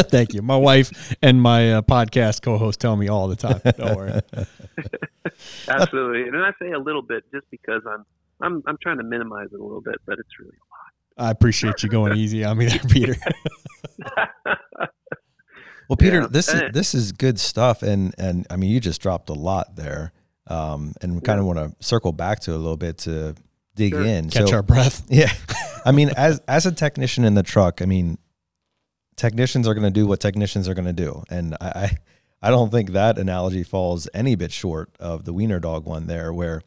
Thank you. My wife and my uh, podcast co-host tell me all the time. Don't worry. Absolutely, and I say a little bit just because I'm I'm I'm trying to minimize it a little bit, but it's really I appreciate you going easy on me there, Peter. Well, Peter, Yeah. this is this is good stuff, and and I mean, you just dropped a lot there, um, and we kind of want to circle back to a little bit to dig Sure. in. Catch so, our breath. yeah, I mean, as as a technician in the truck, I mean, technicians are going to do what technicians are going to do, and I, I I don't think that analogy falls any bit short of the wiener dog one there, where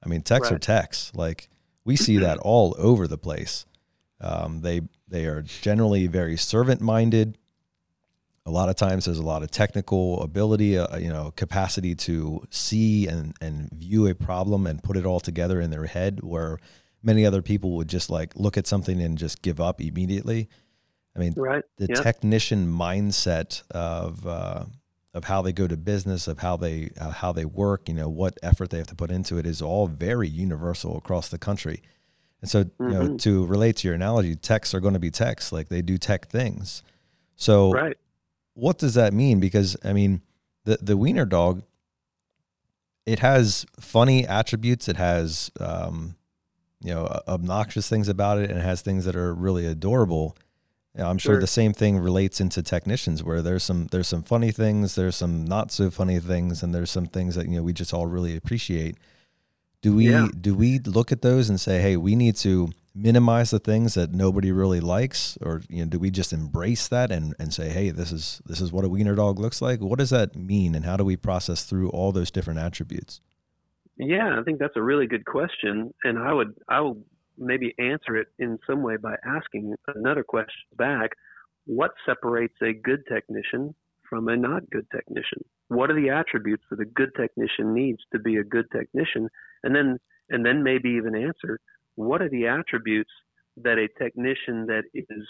I mean, techs are Right. techs. Like we see that all over the place. Um, they they are generally very servant minded. A lot of times, there's a lot of technical ability, uh, you know, capacity to see and and view a problem and put it all together in their head. Where many other people would just like look at something and just give up immediately. I mean, right. the technician mindset of uh, of how they go to business, of how they uh, how they work, you know, what effort they have to put into it is all very universal across the country. And so, you know, Mhm. to relate to your analogy, texts are going to be techs, like they do tech things. So, right. what does that mean? Because I mean, the the wiener dog, it has funny attributes. It has, um, you know, obnoxious things about it, and it has things that are really adorable. You know, I'm sure Sure. the same thing relates into technicians, where there's some there's some funny things, there's some not so funny things, and there's some things that you know we just all really appreciate. Do we Yeah. do we look at those and say, hey, we need to minimize the things that nobody really likes, or you know, do we just embrace that and, and say, hey, this is this is what a wiener dog looks like? What does that mean, and how do we process through all those different attributes? Yeah, I think that's a really good question, and I would I will maybe answer it in some way by asking another question back: What separates a good technician from a not good technician? What are the attributes that a good technician needs to be a good technician? And then and then maybe even answer: What are the attributes that a technician that is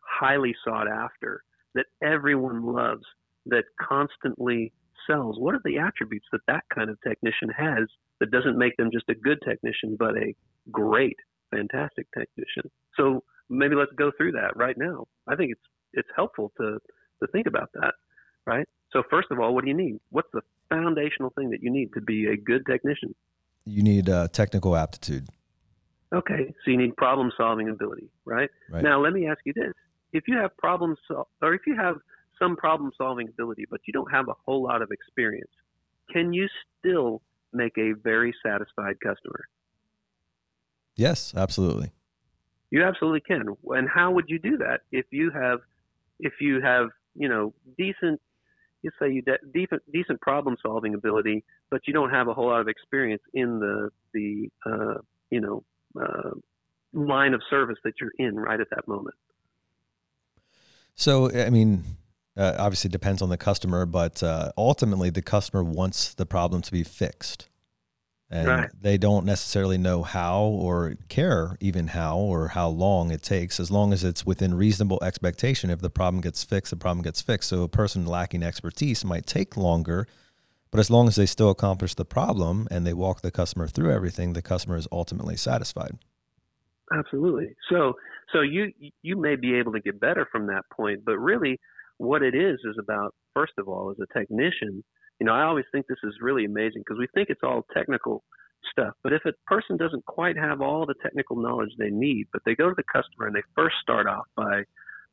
highly sought after, that everyone loves, that constantly sells? What are the attributes that that kind of technician has that doesn't make them just a good technician, but a great, fantastic technician. So maybe let's go through that right now. I think it's it's helpful to to think about that, right? So first of all, what do you need? What's the foundational thing that you need to be a good technician? You need uh, technical aptitude, Okay, so you need problem solving ability, right? right? Now let me ask you this: If you have problem sol- or if you have some problem solving ability, but you don't have a whole lot of experience, can you still make a very satisfied customer? yes, absolutely. You absolutely can. And how would you do that if you have, if you have, you know, decent, you say you de- decent, decent problem solving ability, but you don't have a whole lot of experience in the the uh, you know uh, line of service that you're in right at that moment. So, I mean, uh, obviously depends on the customer, but uh, ultimately the customer wants the problem to be fixed. And Right. they don't necessarily know how or care even how or how long it takes, as long as it's within reasonable expectation. If the problem gets fixed, the problem gets fixed. So, a person lacking expertise might take longer, but as long as they still accomplish the problem and they walk the customer through everything, the customer is ultimately satisfied. Absolutely. So so you you may be able to get better from that point, but really what it is is about first of all as a technician, you know, I always think this is really amazing because we think it's all technical stuff, but if a person doesn't quite have all the technical knowledge they need, but they go to the customer and they first start off by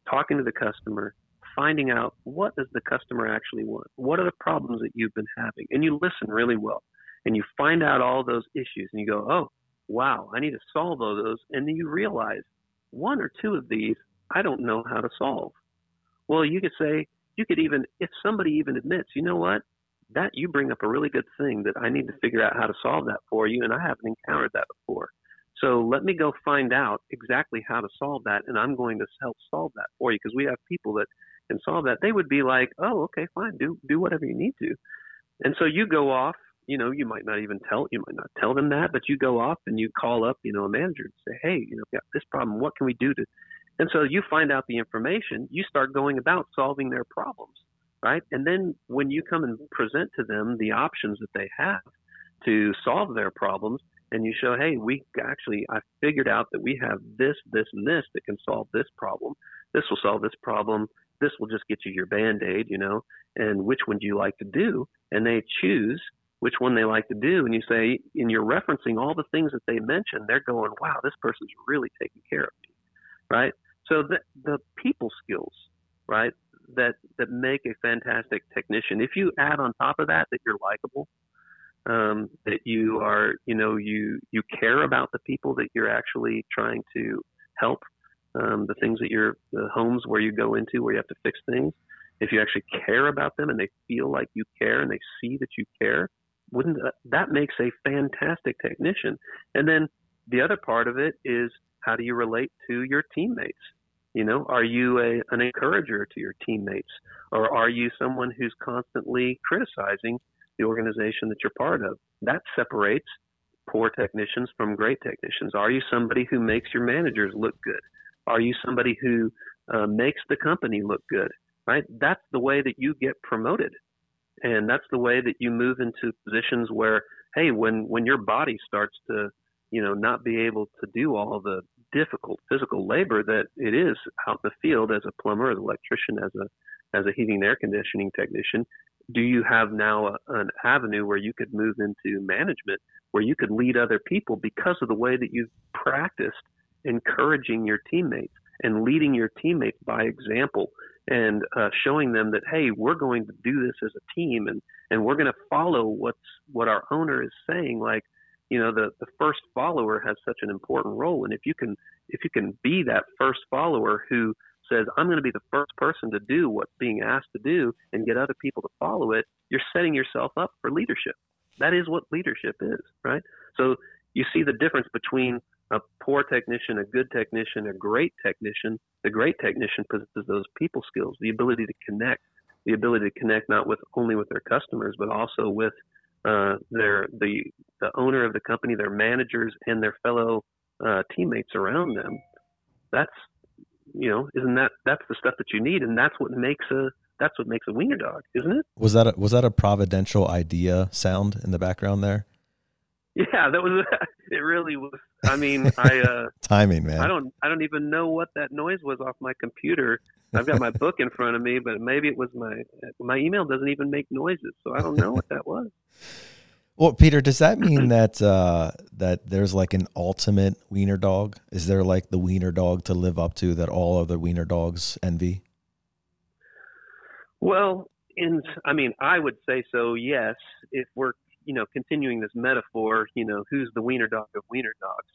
talking to the customer, finding out what does the customer actually want? What are the problems that you've been having? And you listen really well. And you find out all those issues and you go, "Oh, wow, I need to solve all those. And then you realize one or two of these I don't know how to solve. Well, you could say, you could even, if somebody even admits, you know what, that you bring up a really good thing that I need to figure out how to solve that for you, and I haven't encountered that before. So let me go find out exactly how to solve that, and I'm going to help solve that for you because we have people that can solve that. They would be like, oh, okay, fine, do do whatever you need to. And so you go off you know, you might not even tell you might not tell them that, but you go off and you call up, you know, a manager and say, hey, you know, got this problem. What can we do to And so you find out the information, you start going about solving their problems, right? And then when you come and present to them the options that they have to solve their problems, and you show, hey, we actually, I figured out that we have this, this, and this that can solve this problem. This will solve this problem. This will just get you your band aid, you know, and which one do you like to do? And they choose which one they like to do. And you say, and you're referencing all the things that they mentioned, they're going, wow, this person's really taking care of me, right? So the, the people skills, right, that, that make a fantastic technician, if you add on top of that that you're likable, um, that you are, you know, you, you care about the people that you're actually trying to help, um, the things that you're, the homes where you go into where you have to fix things. If you actually care about them and they feel like you care and they see that you care, wouldn't that, that makes a fantastic technician? And then the other part of it is how do you relate to your teammates? You know, are you a, an encourager to your teammates, or are you someone who's constantly criticizing the organization that you're part of? That separates poor technicians from great technicians. Are you somebody who makes your managers look good? Are you somebody who uh, makes the company look good? Right? That's the way that you get promoted and that's the way that you move into positions where hey when when your body starts to you know not be able to do all the difficult physical labor that it is out in the field as a plumber as an electrician as a as a heating and air conditioning technician do you have now a, an avenue where you could move into management where you could lead other people because of the way that you've practiced encouraging your teammates and leading your teammates by example and uh, showing them that hey, we're going to do this as a team, and and we're going to follow what's what our owner is saying. Like, you know, the the first follower has such an important role, and if you can if you can be that first follower who says I'm going to be the first person to do what's being asked to do and get other people to follow it, you're setting yourself up for leadership. That is what leadership is, right? So you see the difference between a poor technician, a good technician, a great technician. The great technician possesses those people skills, the ability to connect, the ability to connect not with only with their customers, but also with uh, their the the owner of the company, their managers, and their fellow uh, teammates around them. That's you know, isn't that that's the stuff that you need, and that's what makes a that's what makes a wiener dog, isn't it? Was that a, was that a providential idea sound in the background there? Yeah, that was. It really was. I mean, I uh, timing, man. I don't. I don't even know what that noise was off my computer. I've got my book in front of me, but maybe it was my my email doesn't even make noises, so I don't know what that was. Well, Peter, does that mean that uh, that there's like an ultimate wiener dog? Is there like the wiener dog to live up to that all other wiener dogs envy? Well, in I mean, I would say so. Yes, if we're you know, continuing this metaphor, you know, who's the wiener dog of wiener dogs?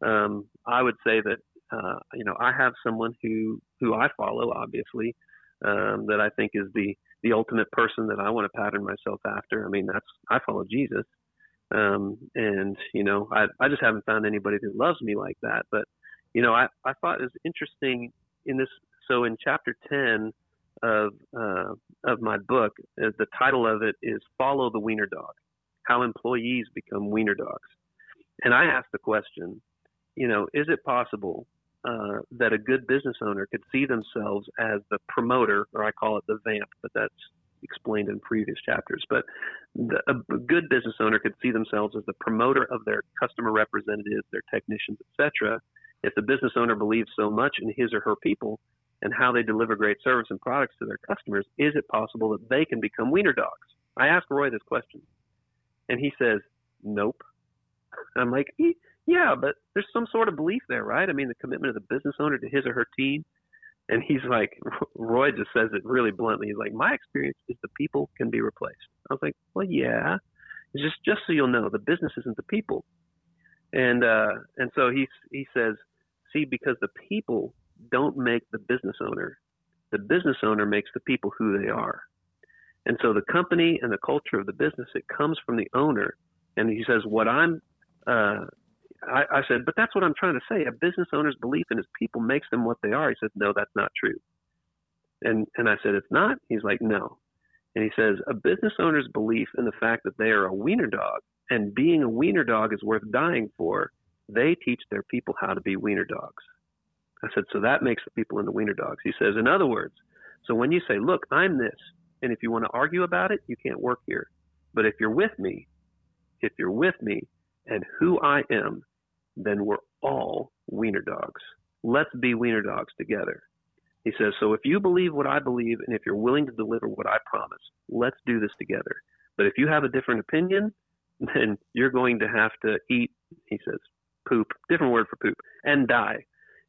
Um, I would say that, uh, you know, I have someone who, who I follow, obviously, um, that I think is the, the ultimate person that I want to pattern myself after. I mean, that's, I follow Jesus. Um, and, you know, I, I just haven't found anybody that loves me like that. But, you know, I, I thought it was interesting in this. So in chapter 10 of, uh, of my book, uh, the title of it is Follow the Wiener Dog how employees become wiener dogs. And I asked the question, you know, is it possible uh, that a good business owner could see themselves as the promoter, or I call it the vamp, but that's explained in previous chapters. But the, a good business owner could see themselves as the promoter of their customer representatives, their technicians, etc. If the business owner believes so much in his or her people and how they deliver great service and products to their customers, is it possible that they can become wiener dogs? I asked Roy this question. And he says, nope. I'm like, yeah, but there's some sort of belief there, right? I mean, the commitment of the business owner to his or her team. And he's like, Roy just says it really bluntly. He's like, my experience is the people can be replaced. I was like, well, yeah. It's just just so you'll know, the business isn't the people. And uh, and so he he says, see, because the people don't make the business owner, the business owner makes the people who they are. And so the company and the culture of the business, it comes from the owner. And he says, what I'm, uh, I, I said, but that's what I'm trying to say. A business owner's belief in his people makes them what they are. He said, no, that's not true. And, and I said, it's not. He's like, no. And he says, a business owner's belief in the fact that they are a wiener dog and being a wiener dog is worth dying for, they teach their people how to be wiener dogs. I said, so that makes the people into wiener dogs. He says, in other words, so when you say, look, I'm this, and if you want to argue about it, you can't work here. But if you're with me, if you're with me and who I am, then we're all wiener dogs. Let's be wiener dogs together. He says, so if you believe what I believe and if you're willing to deliver what I promise, let's do this together. But if you have a different opinion, then you're going to have to eat, he says, poop, different word for poop, and die.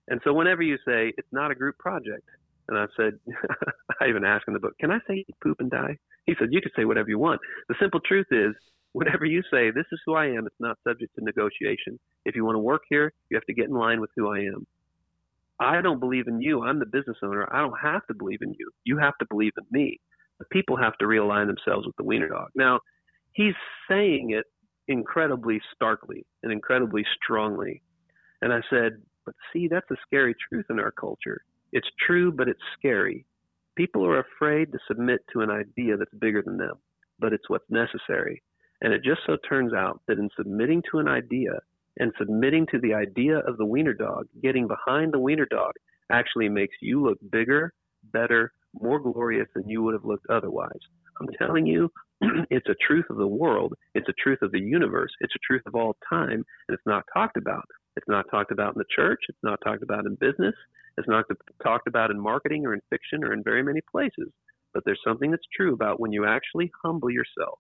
And so whenever you say it's not a group project, and I said, I even asked in the book, can I say poop and die? He said, you can say whatever you want. The simple truth is, whenever you say, this is who I am, it's not subject to negotiation. If you want to work here, you have to get in line with who I am. I don't believe in you. I'm the business owner. I don't have to believe in you. You have to believe in me. The people have to realign themselves with the wiener dog. Now, he's saying it incredibly starkly and incredibly strongly. And I said, but see, that's a scary truth in our culture. It's true, but it's scary. People are afraid to submit to an idea that's bigger than them, but it's what's necessary. And it just so turns out that in submitting to an idea and submitting to the idea of the wiener dog, getting behind the wiener dog actually makes you look bigger, better, more glorious than you would have looked otherwise. I'm telling you, it's a truth of the world. It's a truth of the universe. It's a truth of all time, and it's not talked about. It's not talked about in the church. It's not talked about in business. It's not talked about in marketing or in fiction or in very many places. But there's something that's true about when you actually humble yourself,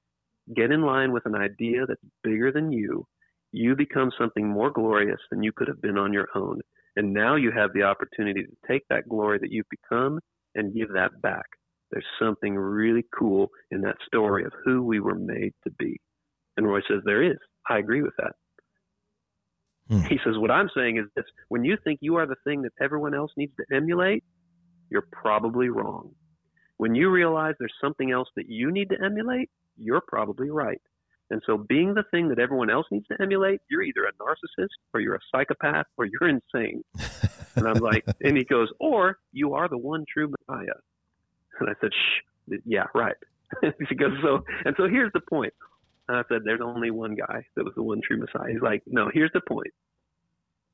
get in line with an idea that's bigger than you, you become something more glorious than you could have been on your own. And now you have the opportunity to take that glory that you've become and give that back. There's something really cool in that story of who we were made to be. And Roy says, There is. I agree with that. Hmm. He says, What I'm saying is this when you think you are the thing that everyone else needs to emulate, you're probably wrong. When you realize there's something else that you need to emulate, you're probably right. And so, being the thing that everyone else needs to emulate, you're either a narcissist or you're a psychopath or you're insane. and I'm like, and he goes, or you are the one true Messiah. And I said, shh, yeah, right. he goes, so, and so here's the point. And I said, there's only one guy that was the one true Messiah. He's like, no, here's the point.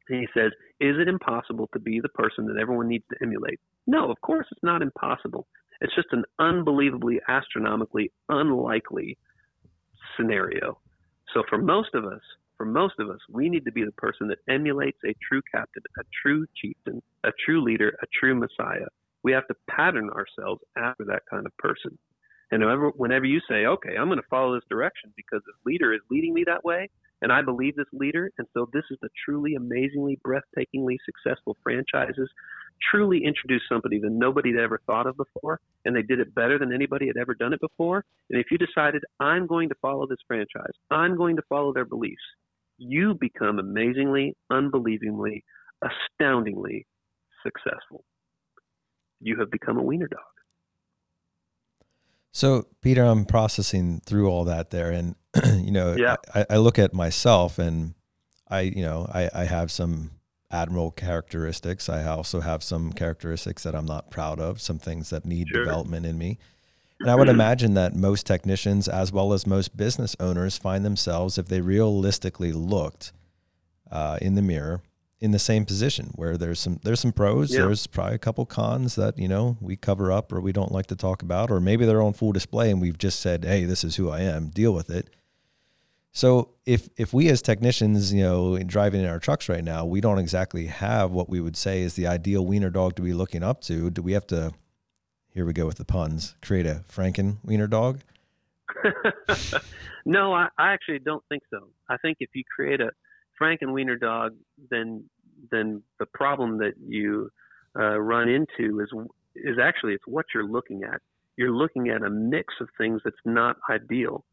And he says, is it impossible to be the person that everyone needs to emulate? No, of course it's not impossible. It's just an unbelievably, astronomically unlikely scenario. So for most of us, for most of us, we need to be the person that emulates a true captain, a true chieftain, a true leader, a true messiah. We have to pattern ourselves after that kind of person. And whenever, whenever you say, okay, I'm going to follow this direction because this leader is leading me that way, and I believe this leader, and so this is the truly amazingly, breathtakingly successful franchises, truly introduce somebody that nobody had ever thought of before, and they did it better than anybody had ever done it before. And if you decided, I'm going to follow this franchise, I'm going to follow their beliefs, you become amazingly, unbelievingly, astoundingly successful. You have become a wiener dog. So, Peter, I'm processing through all that there, and you know, yeah. I, I look at myself, and I, you know, I, I have some admirable characteristics. I also have some characteristics that I'm not proud of, some things that need sure. development in me. And I would imagine that most technicians, as well as most business owners, find themselves, if they realistically looked uh, in the mirror, in the same position where there's some there's some pros, yeah. there's probably a couple cons that you know we cover up or we don't like to talk about, or maybe they're on full display and we've just said, "Hey, this is who I am. Deal with it." So if if we as technicians, you know, driving in our trucks right now, we don't exactly have what we would say is the ideal wiener dog to be looking up to. Do we have to? Here we go with the puns. Create a Franken wiener dog. no, I, I actually don't think so. I think if you create a Franken wiener dog, then then the problem that you uh, run into is is actually it's what you're looking at. You're looking at a mix of things that's not ideal,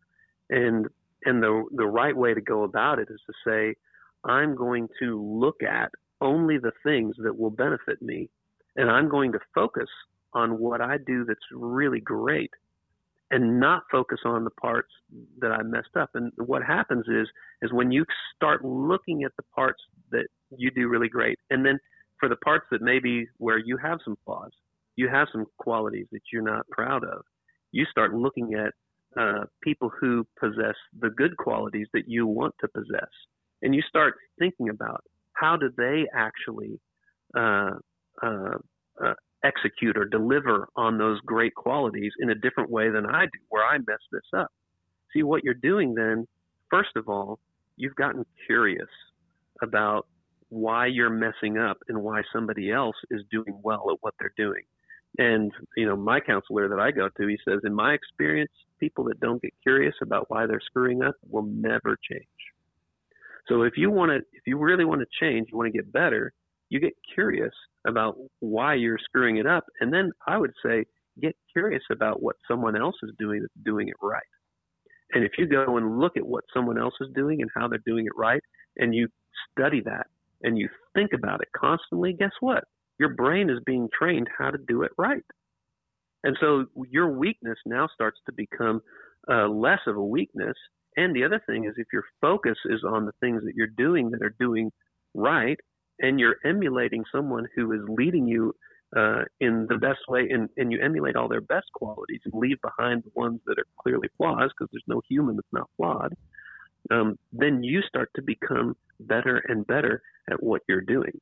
and and the the right way to go about it is to say, I'm going to look at only the things that will benefit me, and I'm going to focus on what I do that's really great, and not focus on the parts that I messed up. And what happens is is when you start looking at the parts that you do really great, and then for the parts that maybe where you have some flaws, you have some qualities that you're not proud of, you start looking at uh, people who possess the good qualities that you want to possess. And you start thinking about how do they actually uh, uh, uh, execute or deliver on those great qualities in a different way than I do, where I mess this up. See, what you're doing then, first of all, you've gotten curious about why you're messing up and why somebody else is doing well at what they're doing. And, you know, my counselor that I go to, he says, in my experience, people that don't get curious about why they're screwing up will never change. So if you want to, if you really want to change, you want to get better, you get curious about why you're screwing it up. And then I would say, get curious about what someone else is doing that's doing it right. And if you go and look at what someone else is doing and how they're doing it right, and you study that and you think about it constantly, guess what? Your brain is being trained how to do it right. And so your weakness now starts to become uh, less of a weakness. And the other thing is, if your focus is on the things that you're doing that are doing right, and you're emulating someone who is leading you uh, in the best way, and, and you emulate all their best qualities and leave behind the ones that are clearly flaws, because there's no human that's not flawed, um, then you start to become better and better at what you're doing.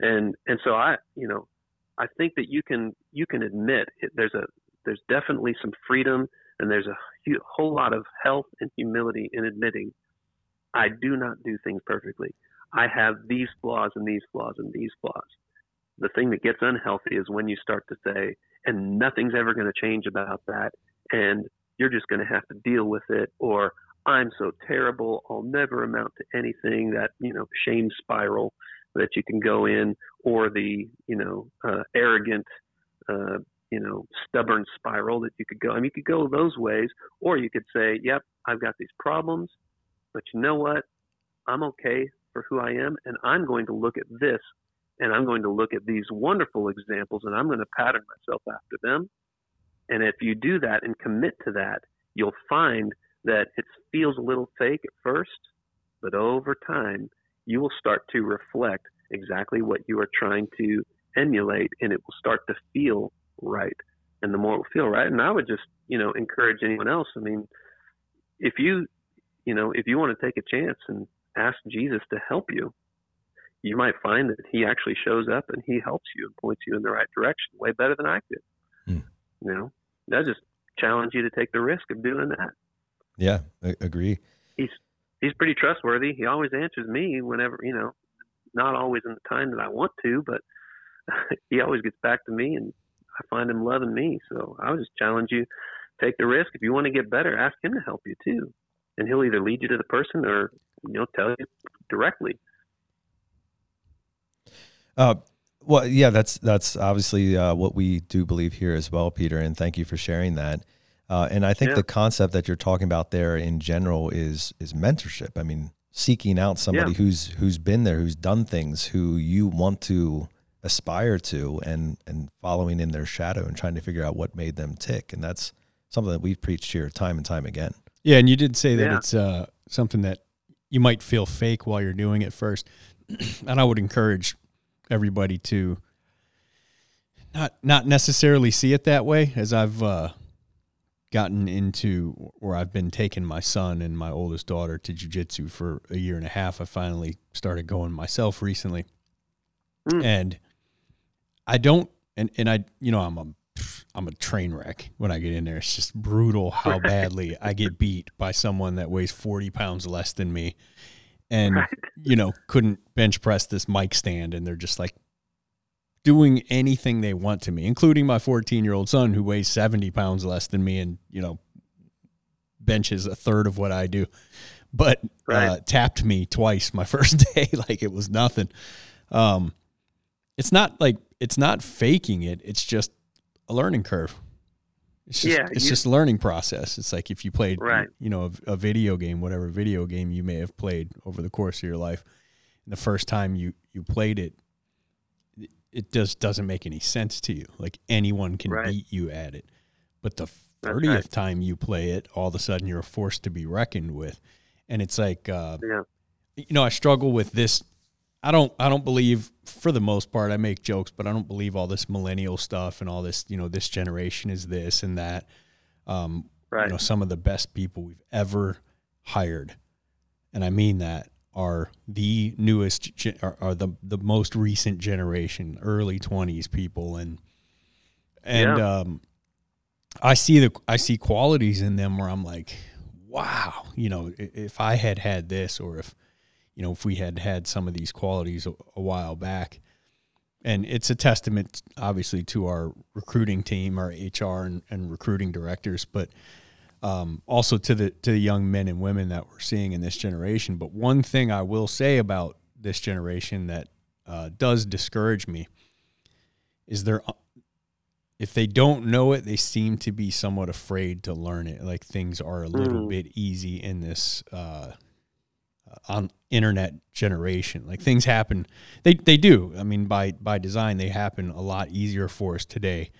And and so I, you know, I think that you can you can admit it, there's a there's definitely some freedom and there's a hu- whole lot of health and humility in admitting I do not do things perfectly. I have these flaws and these flaws and these flaws. The thing that gets unhealthy is when you start to say, and nothing's ever going to change about that, and you're just going to have to deal with it, or I'm so terrible, I'll never amount to anything. That you know, shame spiral that you can go in, or the you know, uh, arrogant, uh, you know, stubborn spiral that you could go. I mean, you could go those ways, or you could say, "Yep, I've got these problems, but you know what? I'm okay for who I am, and I'm going to look at this, and I'm going to look at these wonderful examples, and I'm going to pattern myself after them. And if you do that and commit to that, you'll find that it feels a little fake at first, but over time, you will start to reflect exactly what you are trying to emulate, and it will start to feel right. And the more it will feel right, and I would just, you know, encourage anyone else. I mean, if you, you know, if you want to take a chance and ask Jesus to help you, you might find that he actually shows up and he helps you and points you in the right direction way better than I could. Hmm. You know, I just challenge you to take the risk of doing that. Yeah, I agree. He's he's pretty trustworthy. He always answers me whenever you know, not always in the time that I want to, but he always gets back to me, and I find him loving me. So I would just challenge you, take the risk. If you want to get better, ask him to help you too, and he'll either lead you to the person or you know tell you directly. Uh, well, yeah, that's that's obviously uh, what we do believe here as well, Peter, and thank you for sharing that. Uh, and I think yeah. the concept that you're talking about there in general is is mentorship. I mean, seeking out somebody yeah. who's who's been there, who's done things, who you want to aspire to, and and following in their shadow and trying to figure out what made them tick. And that's something that we've preached here time and time again. Yeah, and you did say that yeah. it's uh, something that you might feel fake while you're doing it first. and I would encourage everybody to not not necessarily see it that way as I've uh, gotten into where I've been taking my son and my oldest daughter to jujitsu for a year and a half. I finally started going myself recently. Mm. And I don't and, and I you know, I'm a I'm a train wreck when I get in there. It's just brutal how badly I get beat by someone that weighs 40 pounds less than me and, you know, couldn't bench press this mic stand. And they're just like doing anything they want to me, including my 14 year old son who weighs 70 pounds less than me and, you know, benches a third of what I do, but right. uh, tapped me twice my first day like it was nothing. Um, it's not like it's not faking it. It's just a learning curve. It's just, yeah, it's you, just a learning process. It's like if you played, right. you know, a, a, video game, whatever video game you may have played over the course of your life, and the first time you you played it, it just doesn't make any sense to you. Like anyone can right. beat you at it, but the thirtieth right. time you play it, all of a sudden you're a force to be reckoned with, and it's like, uh, yeah. you know, I struggle with this I don't I don't believe for the most part I make jokes, but I don't believe all this millennial stuff and all this, you know, this generation is this and that. Um, right. you know, some of the best people we've ever hired, and I mean that, are the newest are, are the the most recent generation, early twenties people, and and yeah. um, I see the I see qualities in them where I'm like, wow, you know, if I had had this, or if you know, if we had had some of these qualities a, a while back, and it's a testament, obviously, to our recruiting team, our HR and, and recruiting directors, but um, also to the to the young men and women that we're seeing in this generation. But one thing I will say about this generation that uh, does discourage me is there if they don't know it, they seem to be somewhat afraid to learn it. Like things are a little mm. bit easy in this uh, on internet generation. Like things happen, they they do. I mean, by by design, they happen a lot easier for us today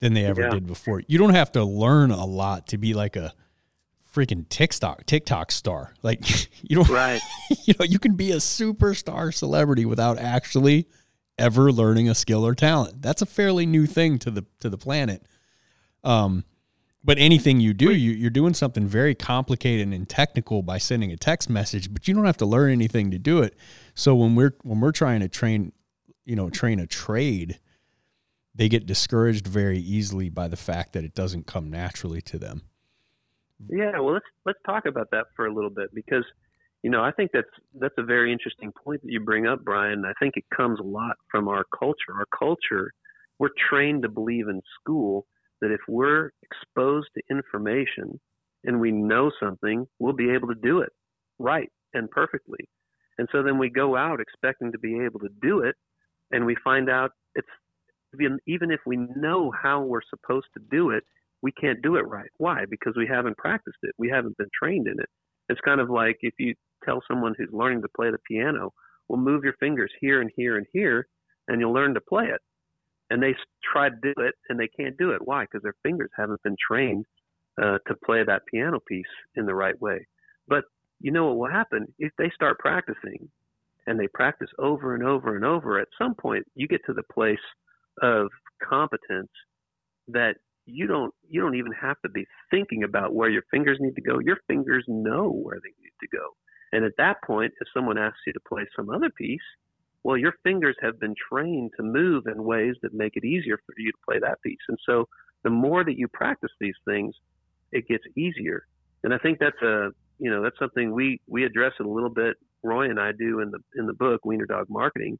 than they ever yeah. did before. You don't have to learn a lot to be like a freaking TikTok TikTok star. Like you don't right. you know, you can be a superstar celebrity without actually ever learning a skill or talent. That's a fairly new thing to the to the planet. Um but anything you do, you, you're doing something very complicated and technical by sending a text message, but you don't have to learn anything to do it. So when we're when we're trying to train, you know, train a trade, they get discouraged very easily by the fact that it doesn't come naturally to them. Yeah, well, let's let's talk about that for a little bit because, you know, I think that's that's a very interesting point that you bring up, Brian. I think it comes a lot from our culture. Our culture, we're trained to believe in school that if we're exposed to information and we know something, we'll be able to do it right and perfectly. And so then we go out expecting to be able to do it, and we find out it's even if we know how we're supposed to do it, we can't do it right. Why? Because we haven't practiced it. We haven't been trained in it. It's kind of like if you tell someone who's learning to play the piano, well, move your fingers here and here and here, and you'll learn to play it and they try to do it and they can't do it. Why? Because their fingers haven't been trained uh, to play that piano piece in the right way. But you know what will happen if they start practicing and they practice over and over and over. At some point, you get to the place of competence that you don't you don't even have to be thinking about where your fingers need to go. Your fingers know where they need to go. And at that point, if someone asks you to play some other piece, well, your fingers have been trained to move in ways that make it easier for you to play that piece. And so the more that you practice these things, it gets easier. And I think that's a, you know, that's something we, we address it a little bit. Roy and I do in the, in the book, Wiener Dog Marketing,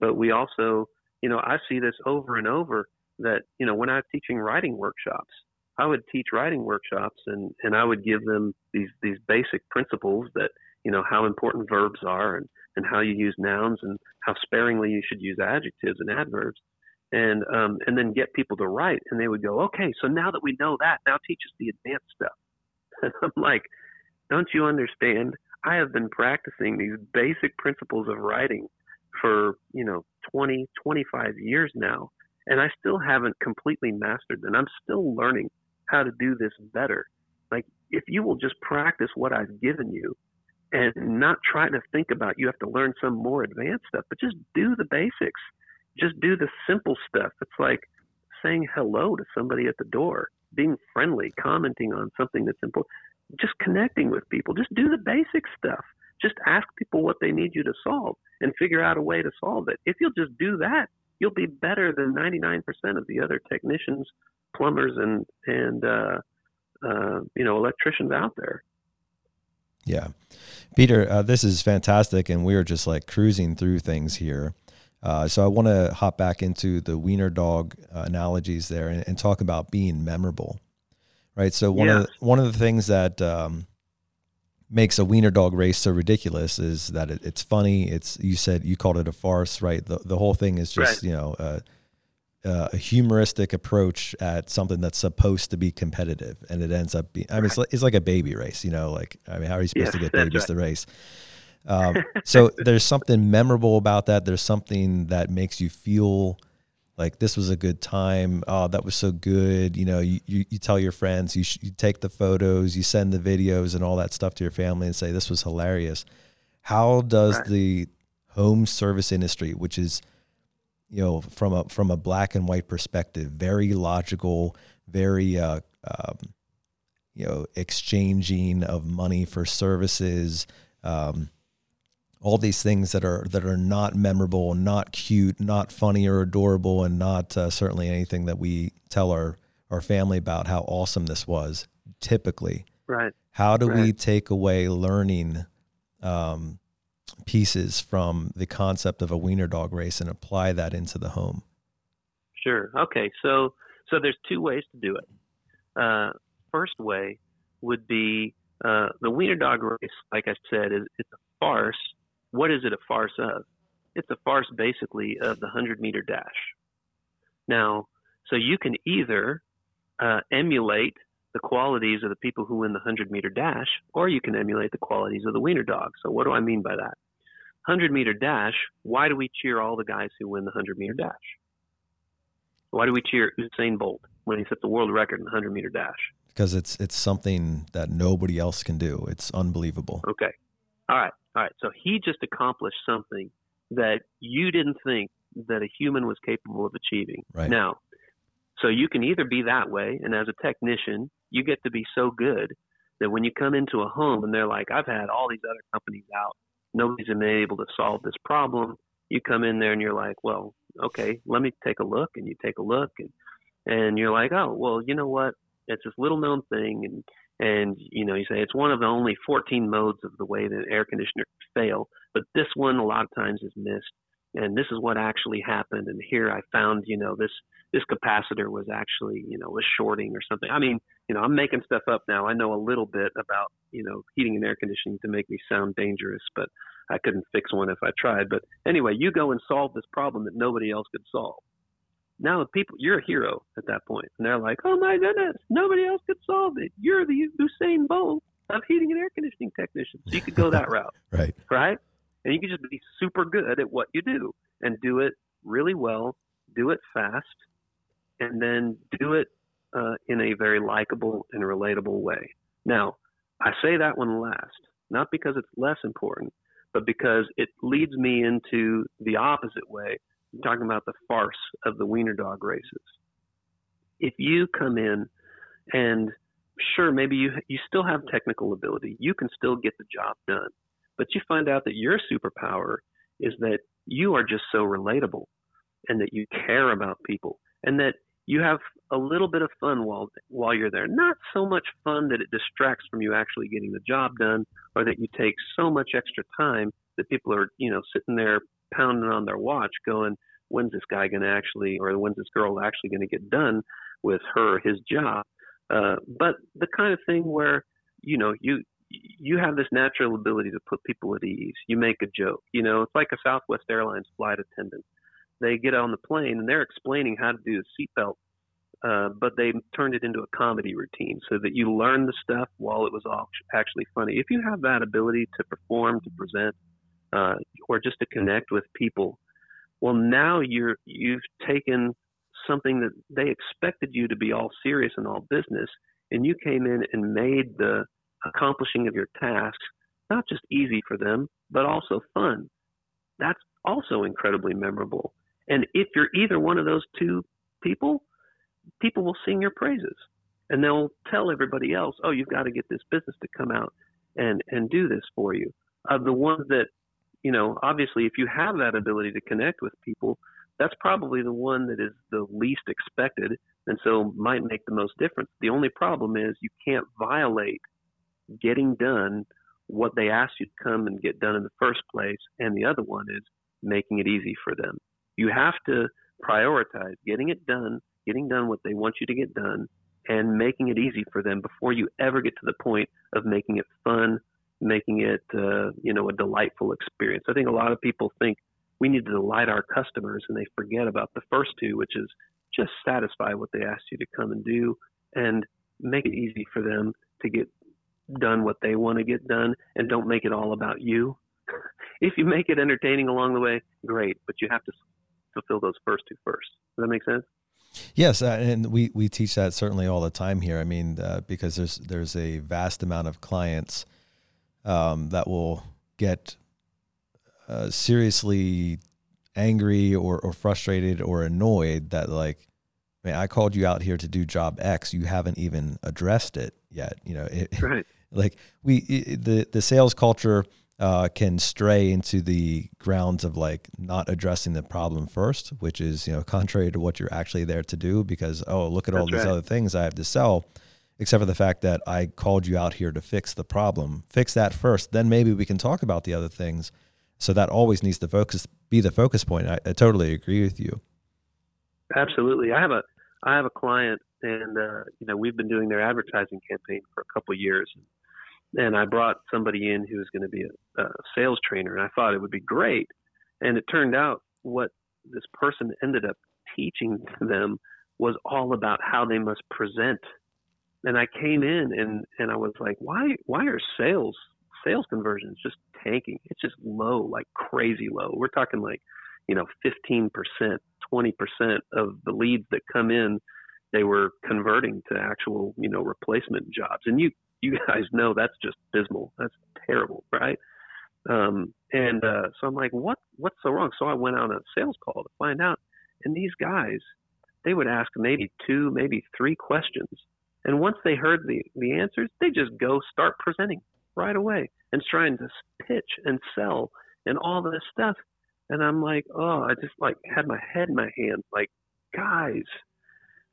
but we also, you know, I see this over and over that, you know, when I was teaching writing workshops, I would teach writing workshops and, and I would give them these, these basic principles that, you know, how important verbs are and, and how you use nouns and how sparingly you should use adjectives and adverbs. And um, and then get people to write and they would go okay so now that we know that now teach us the advanced stuff. And i'm like don't you understand? I have been practicing these basic principles of writing for you know 20 25 years now and i still haven't completely mastered them i'm still learning how to do this better like if you will just practice what i've given you and not try to think about you have to learn some more advanced stuff, but just do the basics. Just do the simple stuff. It's like saying hello to somebody at the door, being friendly, commenting on something that's important, just connecting with people. Just do the basic stuff. Just ask people what they need you to solve and figure out a way to solve it. If you'll just do that, you'll be better than 99% of the other technicians, plumbers, and and uh, uh, you know electricians out there. Yeah. Peter, uh, this is fantastic. And we're just like cruising through things here. Uh, so I want to hop back into the wiener dog uh, analogies there and, and, talk about being memorable, right? So one yeah. of the, one of the things that um, makes a wiener dog race so ridiculous is that it, it's funny. It's you said you called it a farce, right? The the whole thing is just right. you know uh, uh, a humoristic approach at something that's supposed to be competitive, and it ends up being. I mean, it's like, it's like a baby race, you know. Like, I mean, how are you supposed yes, to get babies right. to race? Um, so there's something memorable about that. There's something that makes you feel like this was a good time. Oh, that was so good. You know, you, you, you tell your friends, you, sh- you take the photos, you send the videos and all that stuff to your family and say, this was hilarious. How does right. the home service industry, which is you know, from a from a black and white perspective, very logical, very uh, um, you know, exchanging of money for services. Um, all these things that are that are not memorable, not cute, not funny or adorable, and not uh, certainly anything that we tell our our family about how awesome this was. Typically, Right. how do we take away learning um, pieces from the concept of a wiener dog race and apply that into the home? Sure. Okay. So so there's two ways to do it. Uh, first way would be uh, the wiener dog race. Like I said, is it's a farce. What is it a farce of? It's a farce basically of the hundred meter dash. Now, so you can either uh, emulate the qualities of the people who win the 100 meter dash, or you can emulate the qualities of the wiener dog. So, what do I mean by that? 100 meter dash, why do we cheer all the guys who win the 100 meter dash? Why do we cheer Usain Bolt when he set the world record in the 100 meter dash? Because it's it's something that nobody else can do. It's unbelievable. Okay. All right. All right. So he just accomplished something that you didn't think that a human was capable of achieving. Right. Now, so you can either be that way, and as a technician, you get to be so good that when you come into a home and they're like, I've had all these other companies out, nobody's been able to solve this problem. You come in there and you're like, well, okay, let me take a look, and you take a look, and and you're like, oh, well, you know what? It's this little known thing, and and you know you say it's one of the only 14 modes of the way that air conditioner fail, but this one a lot of times is missed, and this is what actually happened, and here I found you know this this capacitor was actually you know was shorting or something. I mean you know I'm making stuff up now. I know a little bit about you know heating and air conditioning to make me sound dangerous, but I couldn't fix one if I tried. But anyway, you go and solve this problem that nobody else could solve now people you're a hero at that point and they're like oh my goodness nobody else could solve it. You're the usain bolt of heating and air conditioning technicians. So you could go that route Right. right? And you could just be super good at what you do and do it really well do it fast and then do it uh, in a very likable and relatable way. Now i say that one last not because it's less important but because it leads me into the opposite way talking about the farce of the wiener dog races. If you come in and sure, maybe you you still have technical ability, you can still get the job done, but you find out that your superpower is that you are just so relatable, and that you care about people, and that you have a little bit of fun while while you're there. Not so much fun that it distracts from you actually getting the job done, or that you take so much extra time that people are you know sitting there pounding on their watch, going, "When's this guy going to actually, or when's this girl actually going to get done with her his job?" Uh, but the kind of thing where you know you you have this natural ability to put people at ease. You make a joke. You know, it's like a Southwest Airlines flight attendant. They get on the plane and they're explaining how to do the seatbelt, uh, but they turned it into a comedy routine so that you learn the stuff while it was all actually funny. If you have that ability to perform, to present, uh, or just to connect with people, well, now you're you've taken something that they expected you to be all serious and all business, and you came in and made the accomplishing of your tasks not just easy for them, but also fun. That's also incredibly memorable. And if you're either one of those two people, people will sing your praises and they'll tell everybody else, oh, you've got to get this business to come out and, and do this for you. Of the ones that, you know, obviously, if you have that ability to connect with people, that's probably the one that is the least expected and so might make the most difference. The only problem is you can't violate getting done what they asked you to come and get done in the first place. And the other one is making it easy for them. You have to prioritize getting it done, getting done what they want you to get done, and making it easy for them before you ever get to the point of making it fun, making it uh, you know a delightful experience. I think a lot of people think we need to delight our customers, and they forget about the first two, which is just satisfy what they asked you to come and do, and make it easy for them to get done what they want to get done, and don't make it all about you. if you make it entertaining along the way, great, but you have to fulfill those first two first. Does that make sense? Yes, uh, and we we teach that certainly all the time here. I mean, uh, because there's there's a vast amount of clients um, that will get uh, seriously angry or, or frustrated or annoyed that like, man, I called you out here to do job X, you haven't even addressed it yet. You know, it, Right. like we i the the sales culture uh, can stray into the grounds of like not addressing the problem first, which is you know contrary to what you're actually there to do. Because oh, look at all That's these right. other things I have to sell, except for the fact that I called you out here to fix the problem. Fix that first, then maybe we can talk about the other things. So that always needs to focus be the focus point. I, I totally agree with you. Absolutely. I have a I have a client, and uh, you know we've been doing their advertising campaign for a couple years, and I brought somebody in who was going to be a, a sales trainer, and I thought it would be great, and it turned out what this person ended up teaching them was all about how they must present. And I came in and and I was like, why why are sales sales conversions just tanking? It's just low, like crazy low. We're talking like you know 15%, 20% of the leads that come in, they were converting to actual you know replacement jobs. And you you guys know that's just dismal. That's terrible, right? Um, and uh, so I'm like, what what's so wrong? So I went on a sales call to find out. And these guys, they would ask maybe two, maybe three questions, and once they heard the the answers, they just go start presenting right away and trying to pitch and sell and all this stuff. And I'm like, oh, I just like had my head in my hands, like, guys,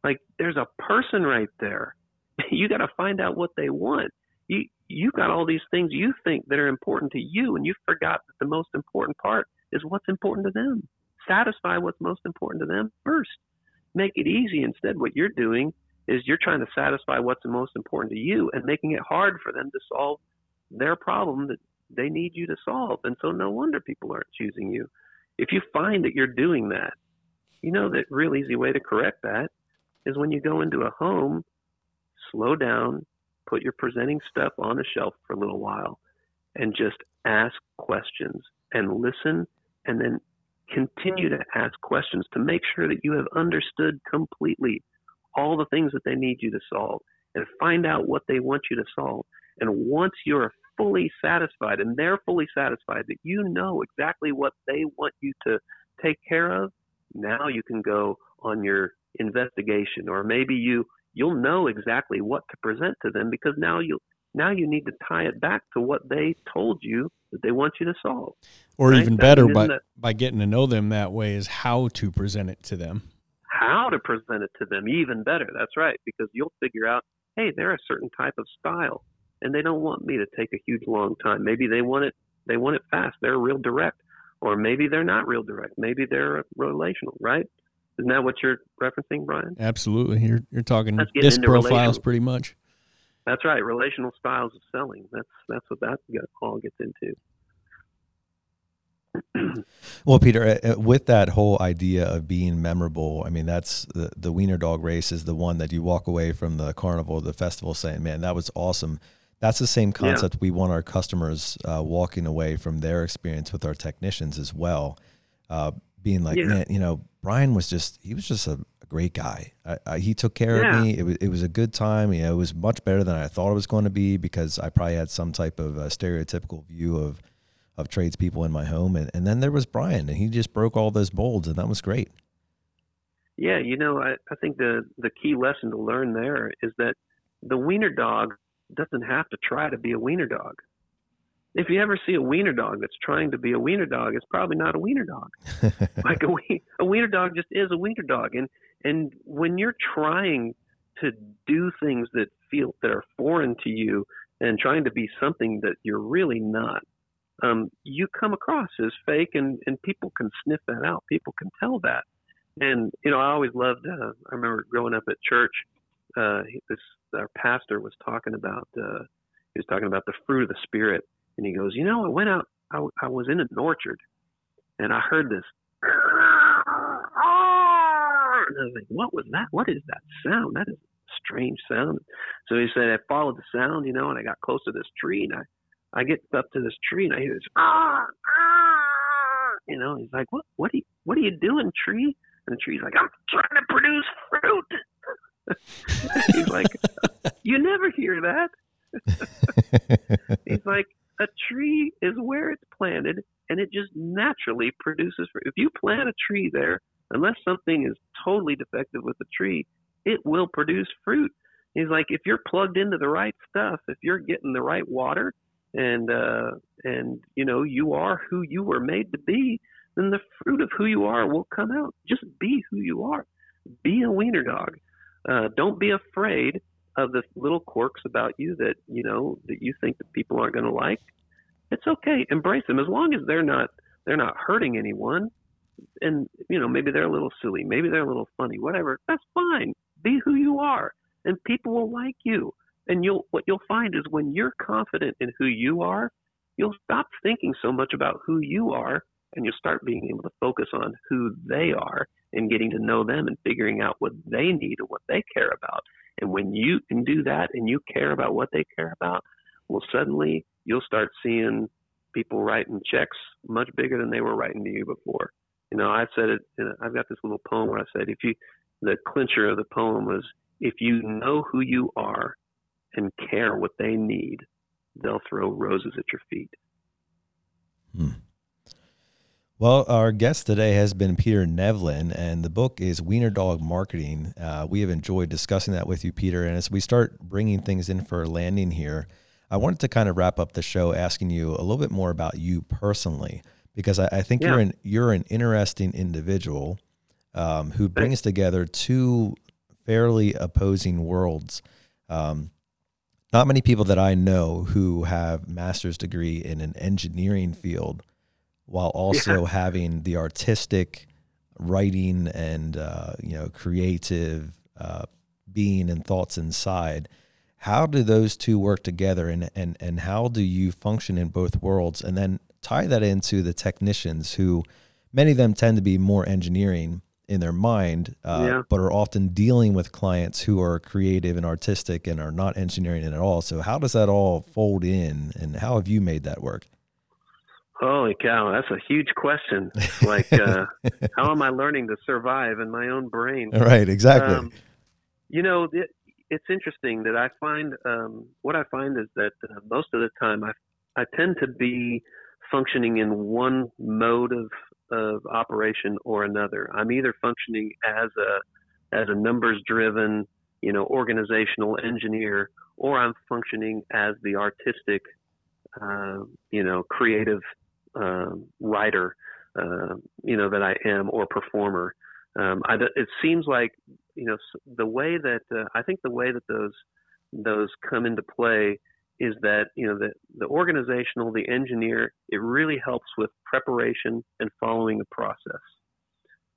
like there's a person right there. you got to find out what they want. You you got all these things you think that are important to you, and you forgot that the most important part is what's important to them. Satisfy what's most important to them first. Make it easy. Instead, what you're doing is you're trying to satisfy what's the most important to you and making it hard for them to solve their problem that they need you to solve. And so no wonder people aren't choosing you. If you find that you're doing that, you know that real easy way to correct that is when you go into a home, slow down, put your presenting stuff on a shelf for a little while and just ask questions and listen and then continue to ask questions to make sure that you have understood completely all the things that they need you to solve and find out what they want you to solve. And once you're fully satisfied and they're fully satisfied that you know exactly what they want you to take care of, now you can go on your investigation or maybe you you'll know exactly what to present to them because now you now you need to tie it back to what they told you that they want you to solve. Or Right? even better, by, that- by getting to know them that way is how to present it to them. How to present it to them even better. That's right, because you'll figure out, hey, they're a certain type of style, and they don't want me to take a huge long time. Maybe they want it, they want it fast. They're real direct, or maybe they're not real direct. Maybe they're relational, right? Isn't that what you're referencing, Brian? Absolutely. You're, you're talking disc profiles pretty much. That's right, relational styles of selling. That's that's what that all gets into. Well, Peter, uh, uh, with that whole idea of being memorable, I mean, that's the, the Wiener Dog race is the one that you walk away from the carnival, the festival saying, man, that was awesome. That's the same concept we want our customers uh, walking away from their experience with our technicians as well. Uh, being like, Yeah. man, you know, Brian was just, he was just a, a great guy. I, I, he took care Yeah. of me. It was, it was a good time. You know, it was much better than I thought it was going to be because I probably had some type of stereotypical view of, of tradespeople in my home. And, and then there was Brian, and he just broke all those molds, and that was great. Yeah, you know, I, I think the the key lesson to learn there is that the wiener dog doesn't have to try to be a wiener dog. If you ever see a wiener dog that's trying to be a wiener dog, it's probably not a wiener dog. like a, wie- a wiener dog just is a wiener dog, and and when you're trying to do things that feel that are foreign to you and trying to be something that you're really not, um, you come across as fake, and and people can sniff that out. People can tell that. And you know, I always loved. Uh, I remember growing up at church. Uh, this our pastor was talking about. Uh, he was talking about the fruit of the spirit, and he goes, "You know, I went out. I, I was in an orchard, and I heard this. And I was like, "What was that? What is that sound? That is a strange sound." So he said, "I followed the sound, you know, and I got close to this tree, and I, I get up to this tree, and I hear this, ah, ah, you know." He's like, "What? What are you? What are you doing, tree?" And the tree's like, I'm trying to produce fruit. He's like, You never hear that. He's like, A tree is where it's planted and it just naturally produces fruit. If you plant a tree there, unless something is totally defective with the tree, it will produce fruit. He's like, if you're plugged into the right stuff, if you're getting the right water, and uh, and you know you are who you were made to be, then the fruit of who you are will come out. Just be who you are. Be a wiener dog. Uh, don't be afraid of the little quirks about you that you know that you think that people aren't going to like. It's okay. Embrace them as long as they're not they're not hurting anyone. And you know maybe they're a little silly, maybe they're a little funny, whatever. That's fine. Be who you are, and people will like you. And you'll what you'll find is when you're confident in who you are, you'll stop thinking so much about who you are and you'll start being able to focus on who they are and getting to know them and figuring out what they need and what they care about. And when you can do that and you care about what they care about, well, suddenly you'll start seeing people writing checks much bigger than they were writing to you before. You know, I've said it. I've got this little poem where I said, if you, the clincher of the poem was, if you know who you are and care what they need, they'll throw roses at your feet. Hmm. Well, our guest today has been Peter Nevland, and the book is Wiener Dog Marketing. Uh, we have enjoyed discussing that with you, Peter. And as we start bringing things in for a landing here, I wanted to kind of wrap up the show asking you a little bit more about you personally, because I, I think yeah. you're an you're an interesting individual um, who brings together two fairly opposing worlds. Um, not many people that I know who have master's degree in an engineering field while also yeah. having the artistic writing and uh, you know creative uh, being and thoughts inside how do those two work together and, and and how do you function in both worlds and then tie that into the technicians who many of them tend to be more engineering in their mind uh, yeah. but are often dealing with clients who are creative and artistic and are not engineering it at all so how does that all fold in and how have you made that work Holy cow, that's a huge question. Like, uh, how am I learning to survive in my own brain? Right, exactly. Um, you know, it, it's interesting that I find um, what I find is that uh, most of the time I I tend to be functioning in one mode of of operation or another. I'm either functioning as a as a numbers driven, you know, organizational engineer, or I'm functioning as the artistic, uh, you know, creative uh, writer, uh, you know, that I am or performer. Um, I, it seems like, you know, the way that uh, I think the way that those those come into play is that you know the the organizational, the engineer, it really helps with preparation and following the process.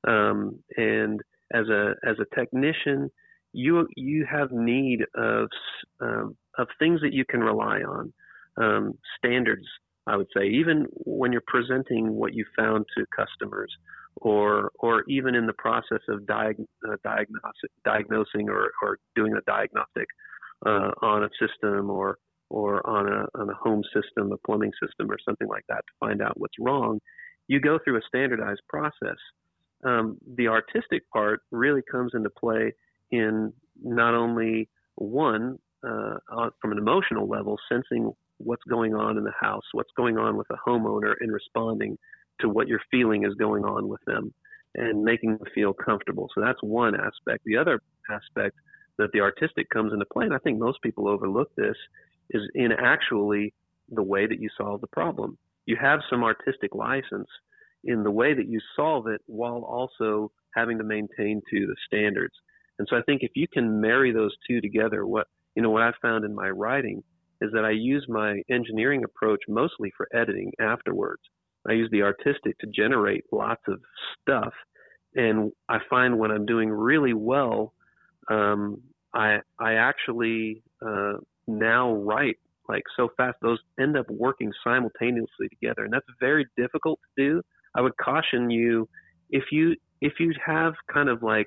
Um, and as a as a technician, you you have need of um, of things that you can rely on, um, standards I would say, even when you're presenting what you found to customers, or or even in the process of diag- uh, diagnosing or, or doing a diagnostic uh, on a system or or on a on a home system, a plumbing system, or something like that to find out what's wrong, you go through a standardized process. Um, the artistic part really comes into play in not only one uh, from an emotional level, sensing what's going on in the house, what's going on with the homeowner, and responding to what you're feeling is going on with them and making them feel comfortable. So that's one aspect. The other aspect that the artistic comes into play, and I think most people overlook this, is in actually the way that you solve the problem. You have some artistic license in the way that you solve it while also having to maintain to the standards. And so I think if you can marry those two together, what you know what I've found in my writing is that I use my engineering approach mostly for editing afterwards. I use the artistic to generate lots of stuff. And I find when I'm doing really well, um, I, I actually uh, now write like so fast. Those end up working simultaneously together. And that's very difficult to do. I would caution you if you, if you have kind of like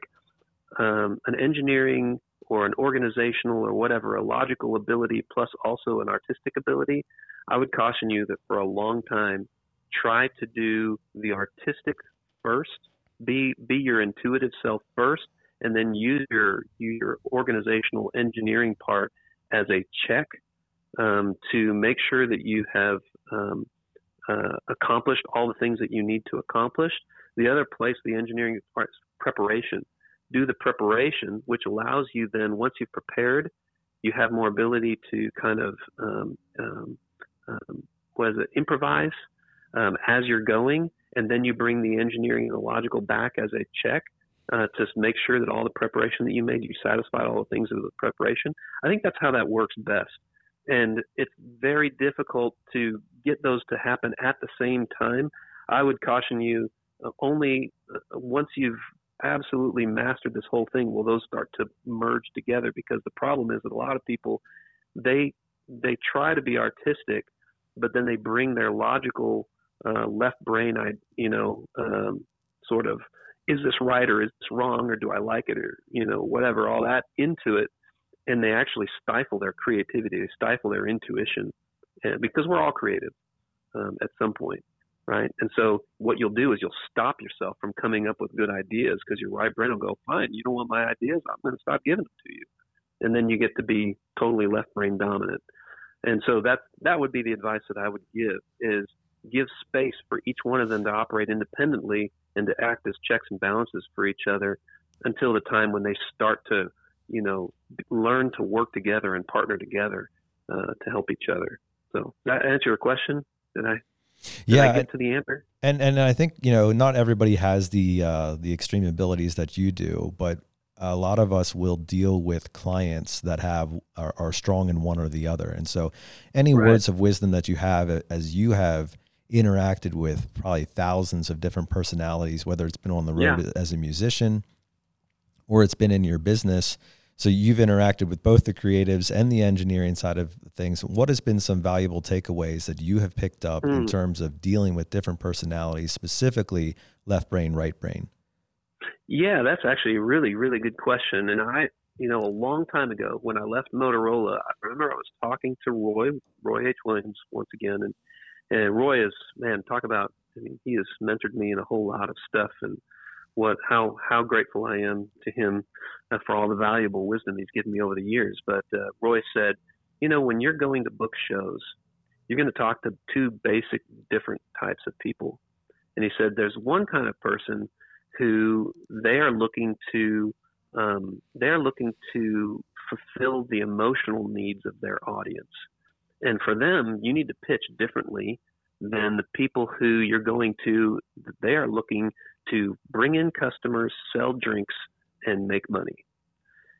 um, an engineering or an organizational or whatever, a logical ability plus also an artistic ability, I would caution you that for a long time, try to do the artistic first, be be your intuitive self first, and then use your use your organizational engineering part as a check um, to make sure that you have um, uh, accomplished all the things that you need to accomplish. The other place, the engineering part, is preparation do the preparation, which allows you then, once you've prepared, you have more ability to kind of um, um, um, was it improvise um, as you're going, and then you bring the engineering and the logical back as a check uh, to make sure that all the preparation that you made, you satisfied all the things of the preparation. I think that's how that works best. And it's very difficult to get those to happen at the same time. I would caution you uh, only uh, once you've absolutely mastered this whole thing will those start to merge together because the problem is that a lot of people they they try to be artistic but then they bring their logical uh, left brain I you know um, sort of is this right or is this wrong or do I like it or you know whatever all that into it. And they actually stifle their creativity they stifle their intuition and, because we're all creative um, at some point right? And so what you'll do is you'll stop yourself from coming up with good ideas because your right brain will go fine you don't want my ideas i'm going to stop giving them to you. And then you get to be totally left brain dominant. And so that that would be the advice that i would give is give space for each one of them to operate independently and to act as checks and balances for each other until the time when they start to, you know, learn to work together and partner together uh, to help each other. So, that answer your question? Did I? Did yeah, I get to the answer. And and I think you know not everybody has the uh, the extreme abilities that you do, but a lot of us will deal with clients that have are, are strong in one or the other. And so, any right. words of wisdom that you have as you have interacted with probably thousands of different personalities, whether it's been on the road yeah. as a musician or it's been in your business. So you've interacted with both the creatives and the engineering side of things. What has been some valuable takeaways that you have picked up mm. in terms of dealing with different personalities, specifically left brain, right brain? Yeah, that's actually a really, really good question. And I, you know, a long time ago when I left Motorola, I remember I was talking to Roy, Roy H. Williams once again, and and Roy is man, talk about. I mean, he has mentored me in a whole lot of stuff, and what how how grateful I am to him uh, for all the valuable wisdom he's given me over the years. But uh, Roy said, you know, when you're going to book shows, you're going to talk to two basic different types of people. And he said, there's one kind of person who they are looking to um, they're looking to fulfill the emotional needs of their audience. And for them, you need to pitch differently than the people who you're going to. They are looking to bring in customers, sell drinks, and make money.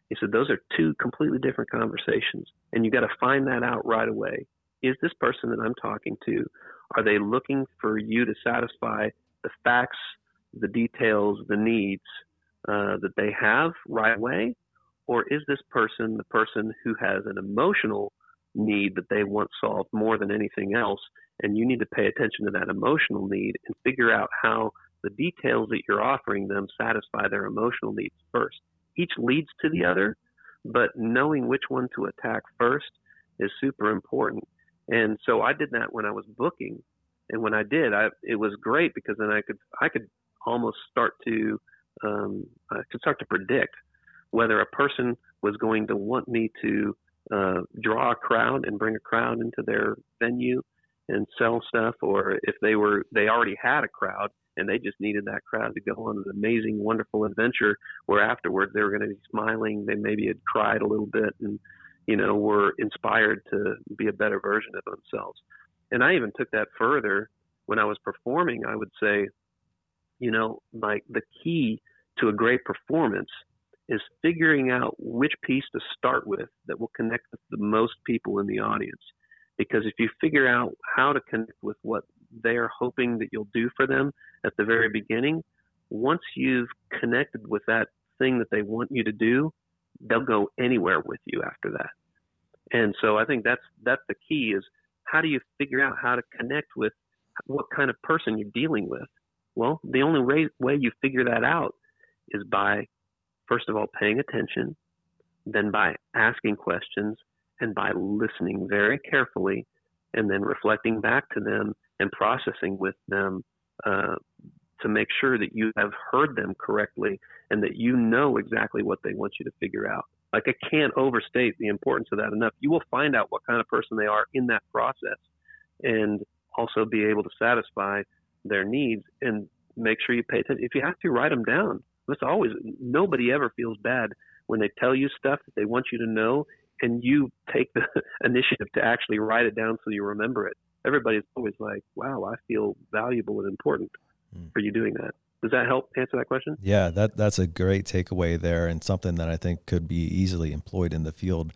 He said those are two completely different conversations, and you got to find that out right away. Is this person that I'm talking to, are they looking for you to satisfy the facts, the details, the needs uh, that they have right away? Or is this person the person who has an emotional need that they want solved more than anything else. And you need to pay attention to that emotional need and figure out how the details that you're offering them satisfy their emotional needs first. Each leads to the other, but knowing which one to attack first is super important. And so I did that when I was booking. And when I did, I, it was great because then I could, I could almost start to, um, I could start to predict whether a person was going to want me to uh, draw a crowd and bring a crowd into their venue and sell stuff, or if they were they already had a crowd and they just needed that crowd to go on an amazing, wonderful adventure where afterwards they were going to be smiling, they maybe had cried a little bit, and you know were inspired to be a better version of themselves. And I even took that further when I was performing. I would say, you know, like the key to a great performance is figuring out which piece to start with that will connect with the most people in the audience. Because if you figure out how to connect with what they're hoping that you'll do for them at the very beginning, once you've connected with that thing that they want you to do, they'll go anywhere with you after that. And so I think that's that's the key is how do you figure out how to connect with what kind of person you're dealing with? Well, the only way, way you figure that out is by first of all, paying attention, then by asking questions, and by listening very carefully, and then reflecting back to them and processing with them uh, to make sure that you have heard them correctly and that you know exactly what they want you to figure out. Like, I can't overstate the importance of that enough. You will find out what kind of person they are in that process and also be able to satisfy their needs and make sure you pay attention. If you have to, write them down. It's always nobody ever feels bad when they tell you stuff that they want you to know and you take the initiative to actually write it down so you remember it. Everybody's always like, wow, I feel valuable and important mm. for you doing that. Does that help answer that question? Yeah, that that's a great takeaway there, and something that I think could be easily employed in the field.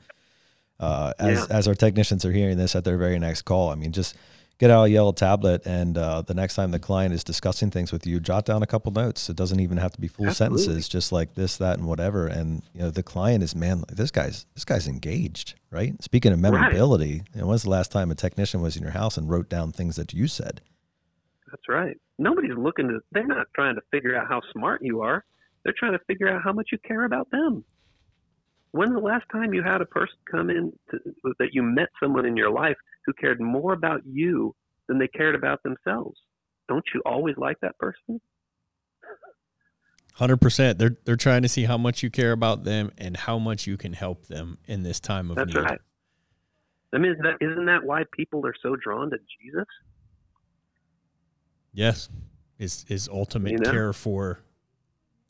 Uh, as yeah. as our technicians are hearing this at their very next call, I mean, just get out a yellow tablet and uh, the next time the client is discussing things with you jot down a couple notes. It doesn't even have to be full Absolutely. sentences just like this that and whatever. And you know the client is man this guy's this guy's engaged right? Speaking of memorability right. you know, when's the last time a technician was in your house and wrote down things that you said? That's right. Nobody's looking to they're not trying to figure out how smart you are. They're trying to figure out how much you care about them. When's the last time you had a person come in to, that you met someone in your life who cared more about you than they cared about themselves? Don't you always like that person? Hundred percent. They're they're trying to see how much you care about them and how much you can help them in this time of That's need. right. I mean, is that, isn't that why people are so drawn to Jesus? Yes, his his ultimate you know? care for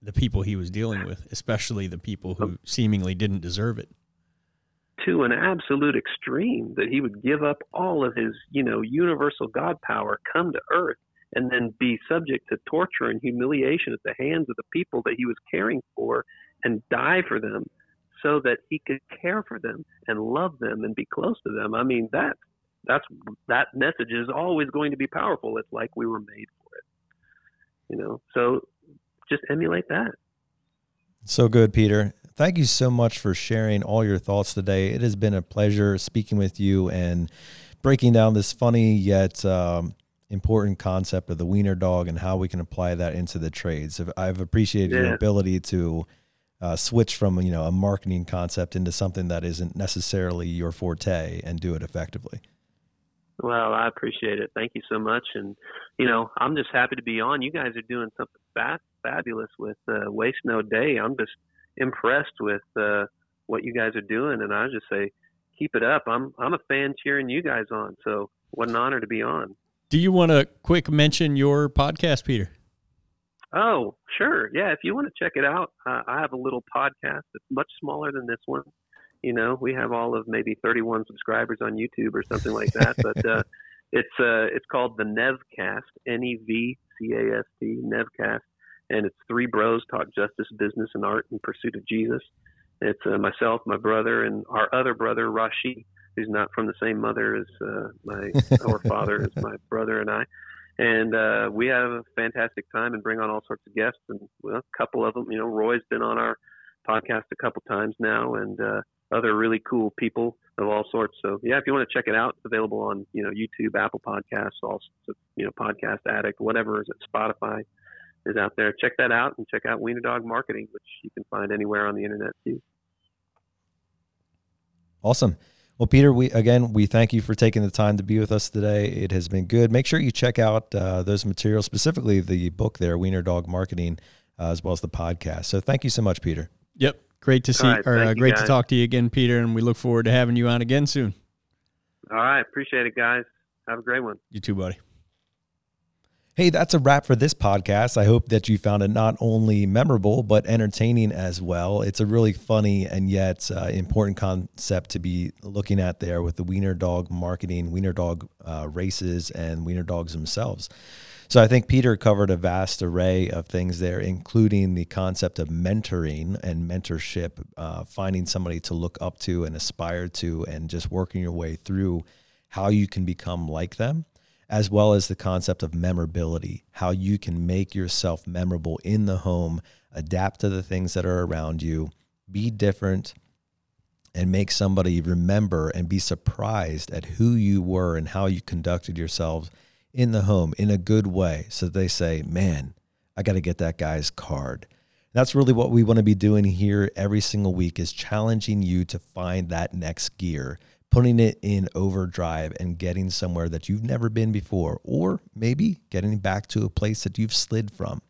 the people he was dealing with, especially the people who seemingly didn't deserve it. To an absolute extreme that he would give up all of his, you know, universal God power, come to earth, and then be subject to torture and humiliation at the hands of the people that he was caring for and die for them so that he could care for them and love them and be close to them. I mean, that that's that message is always going to be powerful. It's like we were made for it. You know, so just emulate that. So good, Peter. Thank you so much for sharing all your thoughts today. It has been a pleasure speaking with you and breaking down this funny yet um, important concept of the wiener dog and how we can apply that into the trades. I've appreciated yeah. your ability to uh, switch from you know a marketing concept into something that isn't necessarily your forte and do it effectively. Well, I appreciate it. Thank you so much. And, you know, I'm just happy to be on. You guys are doing something fast, fabulous with uh, Waste No Day. I'm just impressed with uh, what you guys are doing. And I just say, keep it up. I'm, I'm a fan cheering you guys on. So what an honor to be on. Do you want to quick mention your podcast, Peter? Oh, sure. Yeah. If you want to check it out, uh, I have a little podcast that's much smaller than this one. You know, we have all of maybe 31 subscribers on YouTube or something like that. but uh, it's uh, it's called the Nevcast, N E V C A S T, Nevcast, and it's three bros talk justice, business, and art in pursuit of Jesus. It's uh, myself, my brother, and our other brother Rashi, who's not from the same mother as uh, my our father as my brother and I. And uh, we have a fantastic time and bring on all sorts of guests. And well, a couple of them, you know, Roy's been on our podcast a couple times now, and uh, other really cool people of all sorts. So yeah, if you want to check it out, it's available on you know YouTube, Apple Podcasts, also you know Podcast Addict, whatever is it, Spotify is out there. Check that out and check out Wiener Dog Marketing, which you can find anywhere on the internet too. Awesome. Well, Peter, we again we thank you for taking the time to be with us today. It has been good. Make sure you check out uh, those materials, specifically the book there, Wiener Dog Marketing, uh, as well as the podcast. So, thank you so much, Peter. Yep, Great to see, right, or uh, great to talk to you again, Peter, and we look forward to having you on again soon. All right, appreciate it, guys. Have a great one. You too, buddy. Hey, that's a wrap for this podcast. I hope that you found it not only memorable, but entertaining as well. It's a really funny and yet uh, important concept to be looking at there with the Wiener Dog marketing, Wiener Dog uh, races, and Wiener Dogs themselves. So I think Peter covered a vast array of things there, including the concept of mentoring and mentorship, uh, finding somebody to look up to and aspire to, and just working your way through how you can become like them, as well as the concept of memorability, how you can make yourself memorable in the home, adapt to the things that are around you, be different, and make somebody remember and be surprised at who you were and how you conducted yourselves in the home in a good way so they say, man, I got to get that guy's card. That's really what we want to be doing here every single week is challenging you to find that next gear, putting it in overdrive and getting somewhere that you've never been before, or maybe getting back to a place that you've slid from.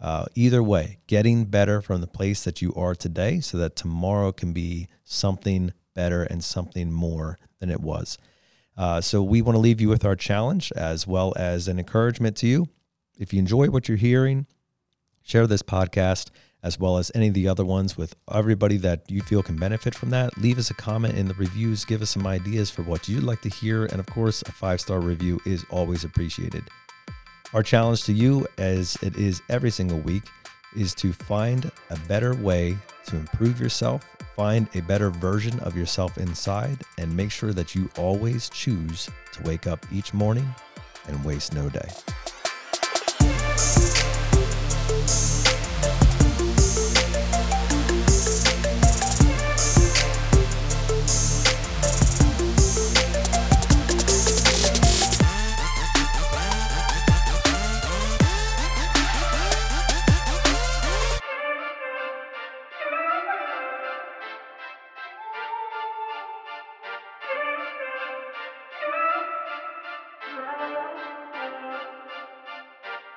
Uh, either way, getting better from the place that you are today so that tomorrow can be something better and something more than it was. Uh, so we want to leave you with our challenge as well as an encouragement to you. If you enjoy what you're hearing, share this podcast as well as any of the other ones with everybody that you feel can benefit from that. Leave us a comment in the reviews, give us some ideas for what you'd like to hear, and of course, a five star review is always appreciated. Our challenge to you, as it is every single week, is to find a better way to improve yourself, find a better version of yourself inside, and make sure that you always choose to wake up each morning and waste no day.